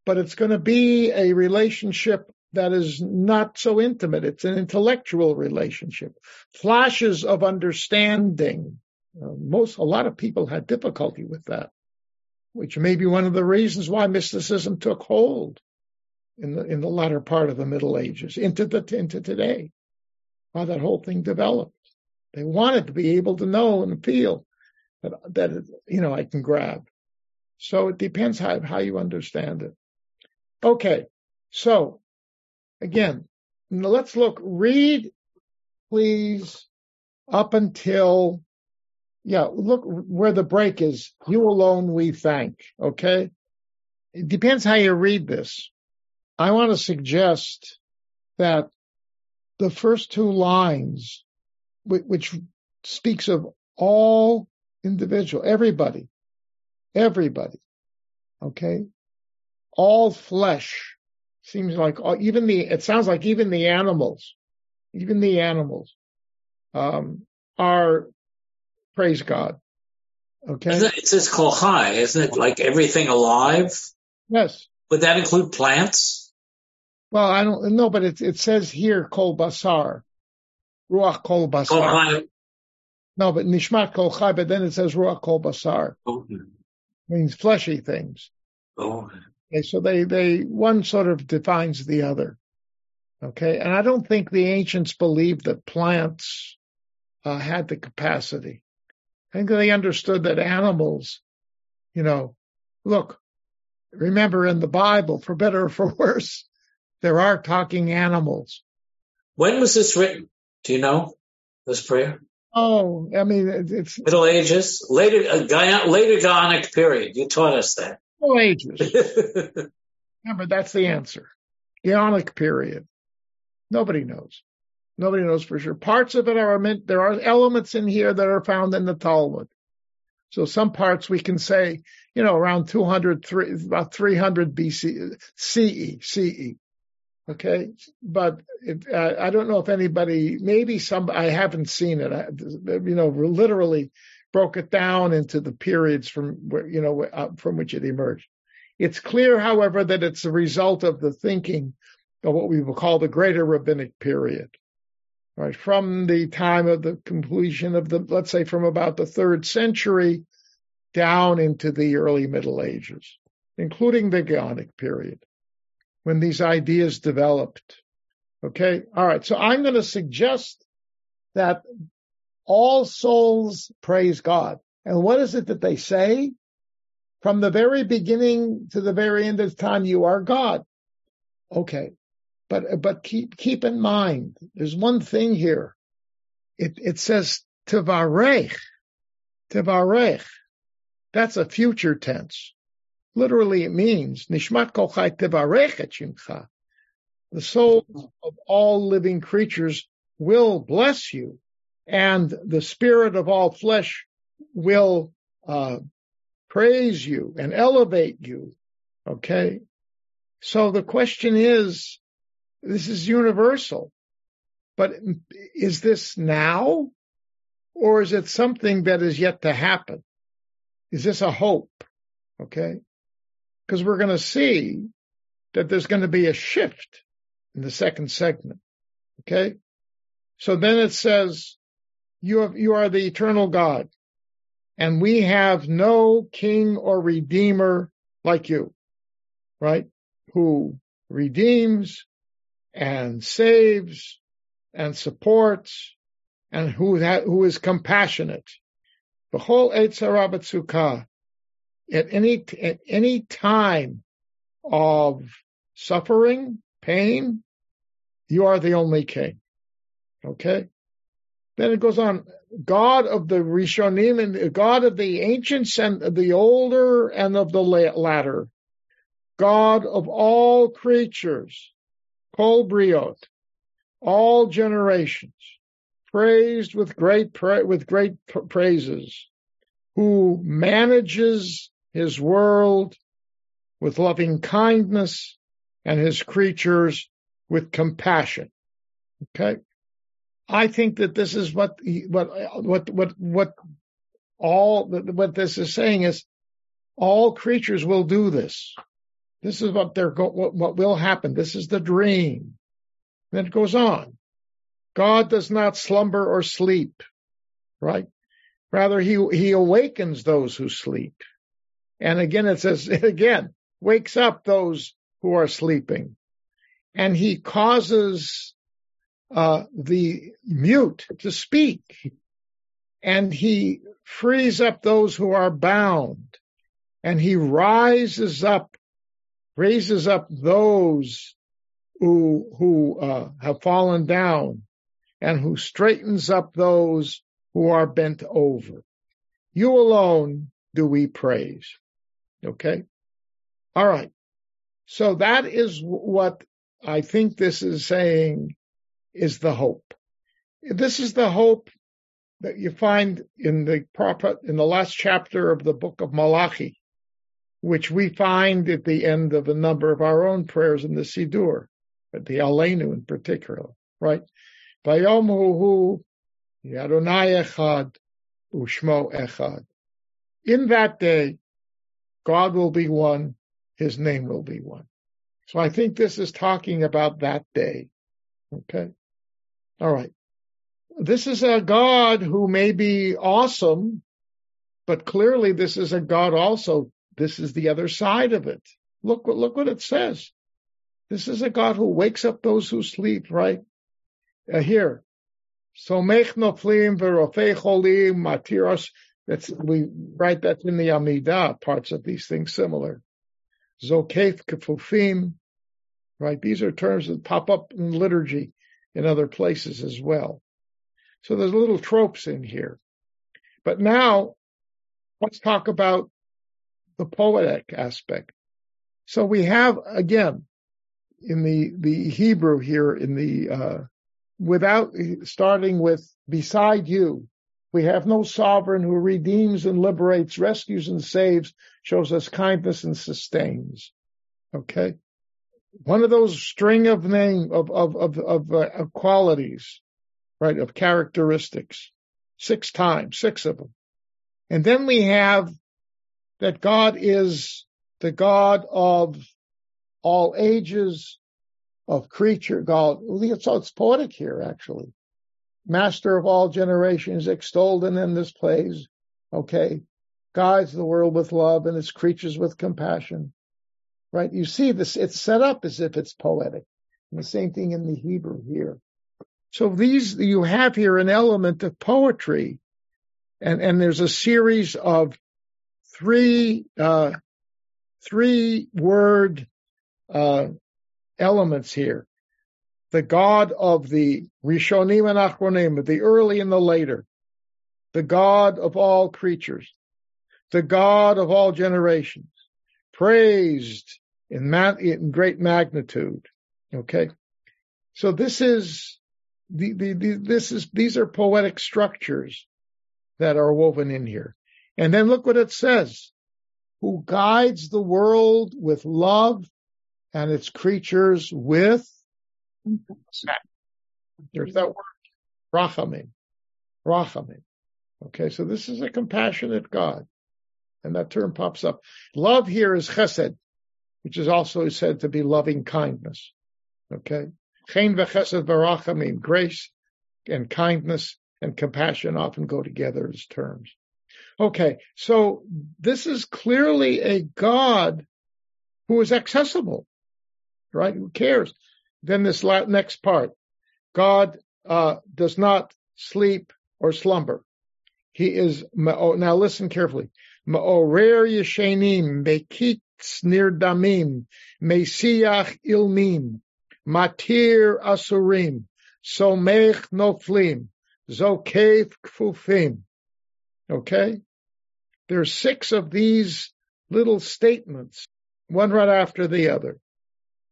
but it's going to be a relationship that is not so intimate. It's an intellectual relationship, flashes of understanding. Uh, most a lot of people had difficulty with that, which may be one of the reasons why mysticism took hold in the in the latter part of the Middle Ages into the into today, how that whole thing developed. They wanted to be able to know and feel that that you know I can grab. So it depends how how you understand it. Okay, so again, let's look. Read, please, up until yeah. Look where the break is. You alone we thank. Okay. It depends how you read this. I want to suggest that the first two lines, which speaks of all individual, everybody, everybody, okay, all flesh seems like even the, it sounds like even the animals, even the animals, um, are praise God. Okay. It says kol chai, isn't it? Like everything alive? Yes. Would that include plants? Well, I don't know, but it, it says here kol basar, ruach kol basar. No, but nishmat kol chai, but then it says ruach kol basar. Okay. Means fleshy things. Oh. Okay, so they, they, one sort of defines the other. Okay, and I don't think the ancients believed that plants uh, had the capacity. I think they understood that animals, you know, look, remember in the Bible, for better or for worse, there are talking animals. When was this written? Do you know this prayer? Oh, I mean, it's Middle Ages, later, uh, later Gaonic period. You taught us that. Middle Ages. Remember, that's the answer. Gaonic period. Nobody knows. Nobody knows for sure. Parts of it are meant, there are elements in here that are found in the Talmud. So some parts we can say, you know, around 200, three, about 300 BC, CE, CE. Okay, but it, uh, I don't know if anybody, maybe some, I haven't seen it. I, you know, literally broke it down into the periods from where, you know, uh, from which it emerged. It's clear, however, that it's a result of the thinking of what we will call the Greater Rabbinic period, right? From the time of the completion of the, let's say, from about the third century down into the early Middle Ages, including the Gaonic period when these ideas developed. Okay. All right. So I'm going to suggest that all souls praise God. And what is it that they say? From the very beginning to the very end of time, you are God. Okay. But, but keep, keep in mind, there's one thing here. It, it says tevarech, tevarech. That's a future tense. Literally, it means nishmat kol chai et. The souls of all living creatures will bless you, and the spirit of all flesh will uh, praise you and elevate you. Okay. So the question is, this is universal, but is this now or is it something that is yet to happen? Is this a hope? Okay. Because we're going to see that there's going to be a shift in the second segment. Okay. So then it says, you have, you are the eternal God and we have no king or redeemer like you, right? Who redeems and saves and supports and who, that, who is compassionate. The whole Eitzarabatzukah at any, at any time of suffering, pain, you are the only king. Okay. Then it goes on, God of the Rishonim and God of the ancients and the older and of the latter, God of all creatures, Kol Briot, all generations, praised with great pra- with great praises, who manages his world with loving kindness and his creatures with compassion. Okay. I think that this is what what what what what all what this is saying is all creatures will do this. This is what they're what, what will happen. This is the dream. Then it goes on. God does not slumber or sleep, right? Rather, he he awakens those who sleep. And again, it says again, wakes up those who are sleeping, and he causes uh, the mute to speak, and he frees up those who are bound, and he rises up, raises up those who who uh, have fallen down, and who straightens up those who are bent over. You alone do we praise. Okay. All right. So that is what I think this is saying is the hope. This is the hope that you find in the prophet, in the last chapter of the book of Malachi, which we find at the end of a number of our own prayers in the Siddur, at the Aleinu in particular, right? Vayom hu Adonai echad ushmo echad. In that day, God will be one, his name will be one. So I think this is talking about that day. Okay. All right. This is a God who may be awesome, but clearly this is a God also. This is the other side of it. Look what, look what it says. This is a God who wakes up those who sleep, right? Uh, here. Somech noflim v'rofei cholim matiros. That's, we write that in the Amidah, parts of these things similar. Zokef kefufim, right? These are terms that pop up in liturgy in other places as well. So there's little tropes in here. But now let's talk about the poetic aspect. So we have again in the the Hebrew here in the uh, without starting with beside you, we have no sovereign who redeems and liberates, rescues and saves, shows us kindness and sustains. Okay, one of those string of name of of of, of, uh, of qualities, right? Of characteristics, six times, six of them, and then we have that God is the God of all ages, of creature God. So it's poetic here, actually. Master of all generations, extolled and in this place. Okay. Guides the world with love and its creatures with compassion right? You see this, it's set up as if it's poetic. And the same thing in the Hebrew here. So these, you have here an element of poetry and, and there's a series of three, uh, three word, uh, elements here. The God of the Rishonim and Achronim, the early and the later. The God of all creatures. The God of all generations. Praised in, in great magnitude. Okay. So this is the, the, the, this is, these are poetic structures that are woven in here. And then look what it says. who guides the world with love and its creatures with there's that word, rachamim, rachamim. Okay, so this is a compassionate God, and that term pops up. Love here is chesed, which is also said to be loving kindness. Okay, chen v'chesed v'rachamim, grace and kindness and compassion often go together as terms. Okay, so this is clearly a God who is accessible, right? Who cares? Then this next part, God uh, does not sleep or slumber. He is now listen carefully. Ma'orer yeshenim ilmim matir asurim somech noflim zokef kfufim. Okay, there's six of these little statements, one right after the other,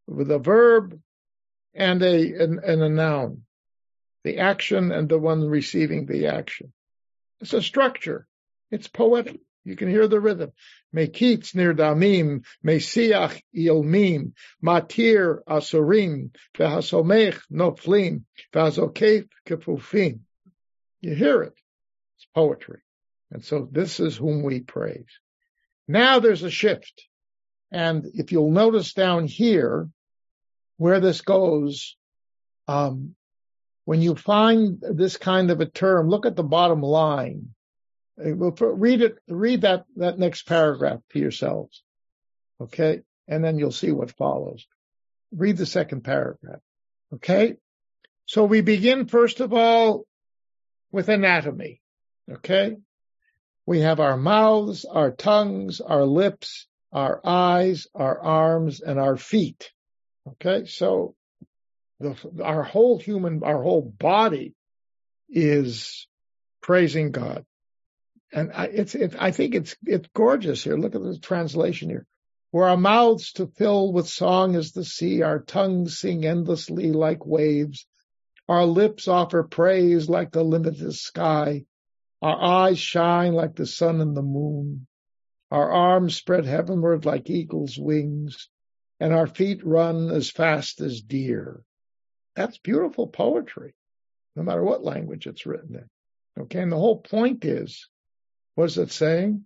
with a verb and a and, and a noun, the action and the one receiving the action. It's a structure. It's poetic. You can hear the rhythm. Mekitz damim, mesiach ilmim, matir asurim, v'hasomech noflim, v'hazokef kefufim. You hear it. It's poetry. And so this is whom we praise. Now there's a shift. And if you'll notice down here, where this goes, um, when you find this kind of a term, look at the bottom line. Read it, read that, that next paragraph to yourselves. Okay. And then you'll see what follows. Read the second paragraph. Okay. So we begin first of all with anatomy. Okay. We have our mouths, our tongues, our lips, our eyes, our arms, and our feet. Okay, so the, our whole human, our whole body is praising God. And I, it's, it, I think it's, it's gorgeous here. Look at the translation here. Where our mouths to fill with song as the sea, our tongues sing endlessly like waves, our lips offer praise like the limitless sky, our eyes shine like the sun and the moon, our arms spread heavenward like eagle's wings, and our feet run as fast as deer. That's beautiful poetry, no matter what language it's written in. Okay, and the whole point is, what is it saying?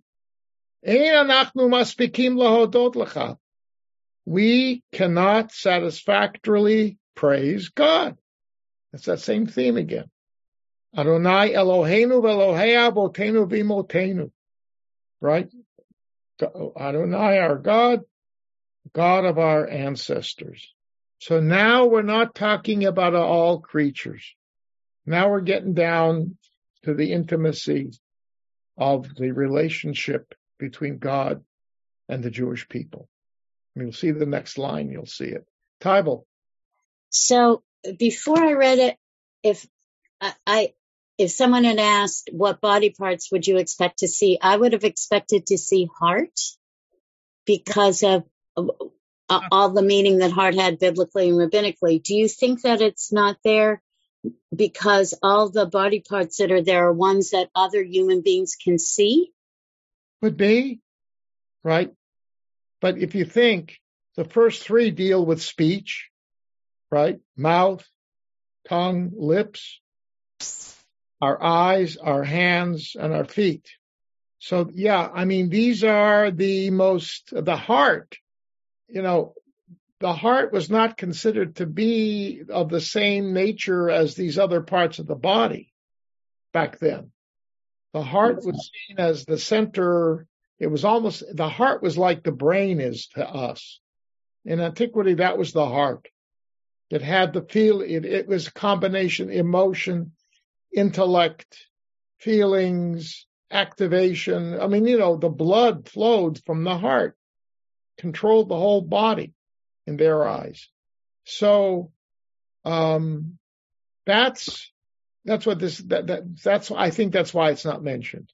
We cannot satisfactorily praise God. It's that same theme again. Adonai Eloheinu. Right? Adonai, our God, God of our ancestors. So now we're not talking about all creatures. Now we're getting down to the intimacy of the relationship between God and the Jewish people. You'll see the next line, you'll see it. Tybal. So before I read it, if I, if someone had asked what body parts would you expect to see, I would have expected to see heart because of Uh, all the meaning that heart had biblically and rabbinically. Do you think that it's not there because all the body parts that are there are ones that other human beings can see? Could be, right? But if you think the first three deal with speech, right? Mouth, tongue, lips, our eyes, our hands, and our feet. So yeah, I mean, these are the most, the heart you know, the heart was not considered to be of the same nature as these other parts of the body back then. The heart was seen as the center. It was almost, the heart was like the brain is to us. In antiquity, that was the heart. It had the feel, it, it was a combination emotion, intellect, feelings, activation. I mean, you know, the blood flowed from the heart controlled the whole body in their eyes. So, um, that's, that's what this, that, that, that's, I think that's why it's not mentioned.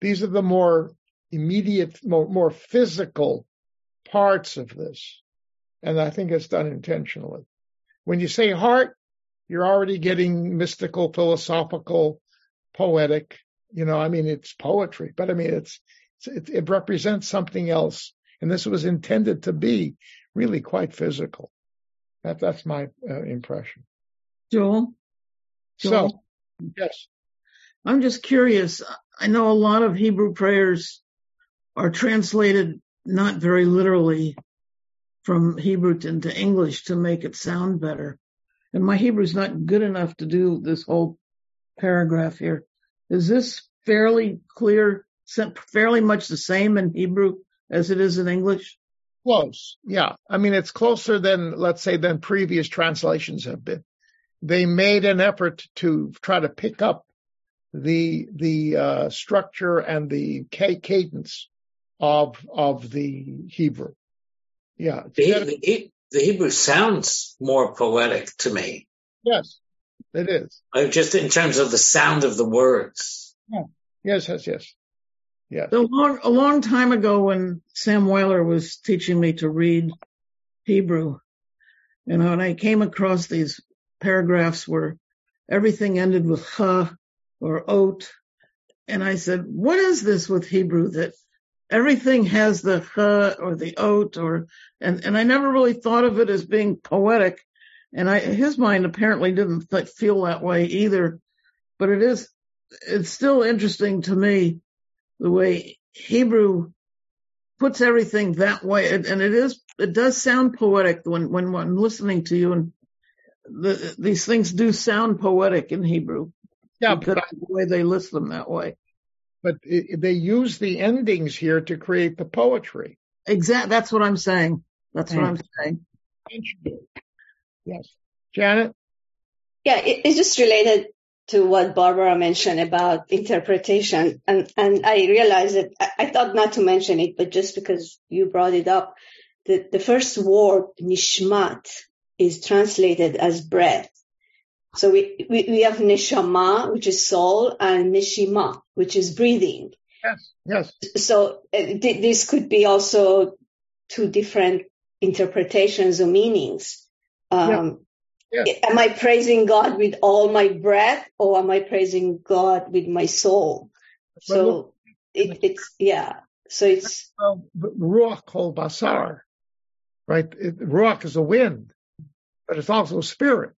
These are the more immediate, more, more physical parts of this. And I think it's done intentionally. When you say heart, you're already getting mystical, philosophical, poetic. You know, I mean, it's poetry, but I mean, it's, It, it represents something else. And this was intended to be really quite physical. That, that's my uh, impression. Joel? Joel? So, yes. I'm just curious. I know a lot of Hebrew prayers are translated not very literally from Hebrew into English to make it sound better. And my Hebrew's not good enough to do this whole paragraph here. Is this fairly clear, fairly much the same in Hebrew as it is in English? Close. Yeah. I mean, it's closer than, let's say, than previous translations have been. They made an effort to try to pick up the, the, uh, structure and the cadence of, of the Hebrew. Yeah. The, the, the Hebrew sounds more poetic to me. Yes, it is. Like just in terms of the sound of the words. Yeah. Yes, yes, yes. Yeah. A long, a long time ago when Sam Weiler was teaching me to read Hebrew, you know, and I came across these paragraphs where everything ended with ha or ot. And I said, what is this with Hebrew that everything has the ch or the ot or and and I never really thought of it as being poetic. And I his mind apparently didn't th- feel that way either. But it is it's still interesting to me the way Hebrew puts everything that way, and, and it is it does sound poetic when when I'm listening to you, and the, these things do sound poetic in Hebrew. Yeah, because but, the way they list them that way but it, they use the endings here to create the poetry. Exactly. That's what I'm saying. That's what hmm. I'm saying. Yes. Janet? Yeah, it, it's just related to what Barbara mentioned about interpretation. And, and I realized that I, I, thought not to mention it, but just because you brought it up, the, the first word, nishmat, is translated as breath. So we, we, we have neshama, which is soul, and neshima, which is breathing. Yes, yes. So uh, th- this could be also two different interpretations or meanings. Um, yeah. Am I praising God with all my breath or am I praising God with my soul? So it, it's, yeah. So it's. Well, ruach kol basar, right? It, ruach is a wind, but it's also a spirit.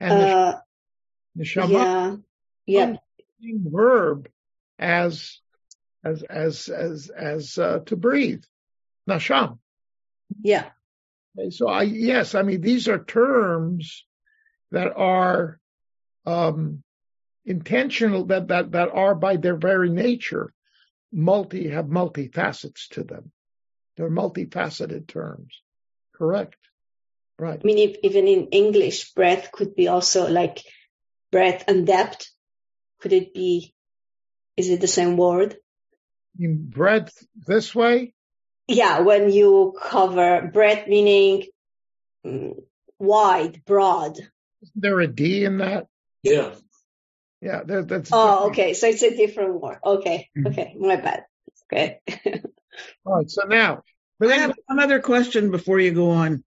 And uh, the, neshama, yeah, yeah. verb as as as as as uh, to breathe, nasham. Yeah. So I yes, I mean these are terms that are um, intentional that that that are by their very nature multi have multi facets to them. They're multifaceted terms. Correct. Right. I mean, if, even in English, breadth could be also like breadth and depth. Could it be, is it the same word? In breadth this way? Yeah, when you cover breadth meaning mm, wide, broad. Isn't there a D in that? Yeah. Yeah, that, that's. Oh, okay. So it's a different word. Okay. Mm-hmm. Okay. My bad. Okay. All right. So now, but I have another question before you go on.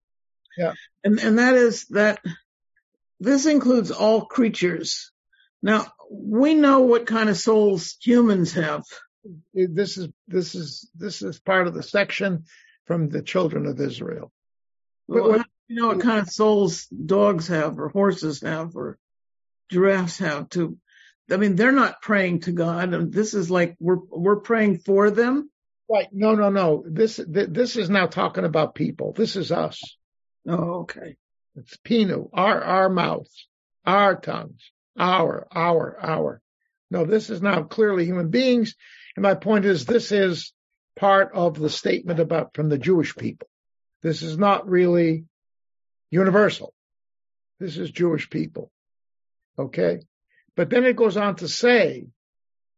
Yeah. And, and that is that this includes all creatures. Now, we know what kind of souls humans have. This is, this is, this is part of the section from the children of Israel. Well, you know what kind of souls dogs have or horses have or giraffes have too. I mean, they're not praying to God. And this is like we're, we're praying for them. Right. No, no, no. This, this is now talking about people. This is us. Oh, okay. It's pinu, our, our mouths, our tongues, our, our, our. No, this is now clearly human beings. And my point is this is part of the statement about from the Jewish people. This is not really universal. This is Jewish people. Okay. But then it goes on to say,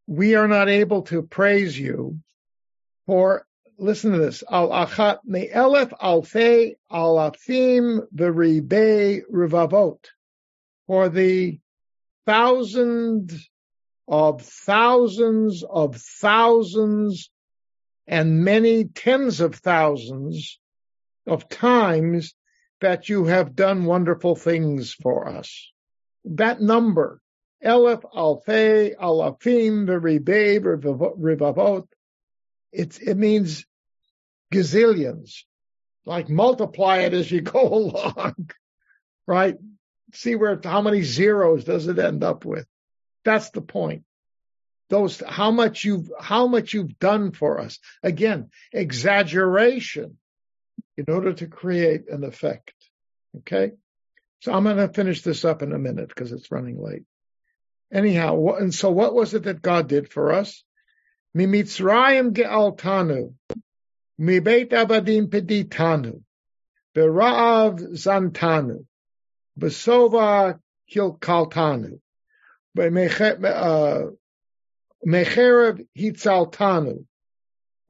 we are not able to praise you for listen to this. Al achat me'elef alfei alafim v'ribei rivavot. For the thousand of thousands of thousands and many tens of thousands of times that you have done wonderful things for us. That number, Elef Alfei Alafim Ribei Rivavot, it, it means gazillions, like multiply it as you go along, right? See where, how many zeros does it end up with? That's the point. Those, how much you've, how much you've done for us. Again, exaggeration in order to create an effect. Okay. So I'm going to finish this up in a minute because it's running late. Anyhow, and so what was it that God did for us? Mimitzrayim ge'altanu, mibeit abadim peditanu, bera'av zantanu, besova kilkaltanu, mecherev uh, hitzaltanu,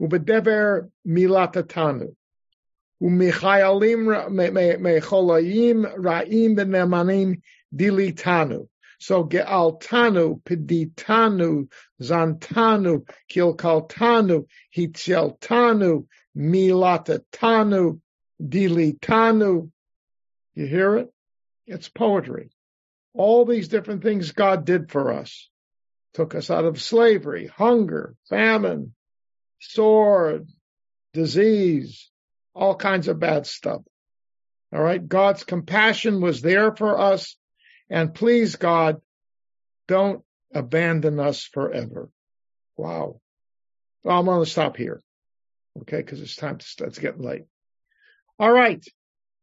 ubedever milatatanu, umechayalim mecholayim ra'im benemanim dilitanu. So ge'altanu, peditanu, zantanu, kilkaltanu, hitzeltanu, milatatanu, dilitanu. You hear it? It's poetry. All these different things God did for us. Took us out of slavery, hunger, famine, sword, disease, all kinds of bad stuff. All right. God's compassion was there for us and please, God, don't abandon us forever. Wow. Well, I'm going to stop here. Okay. Cause it's time to start. It's getting late. All right.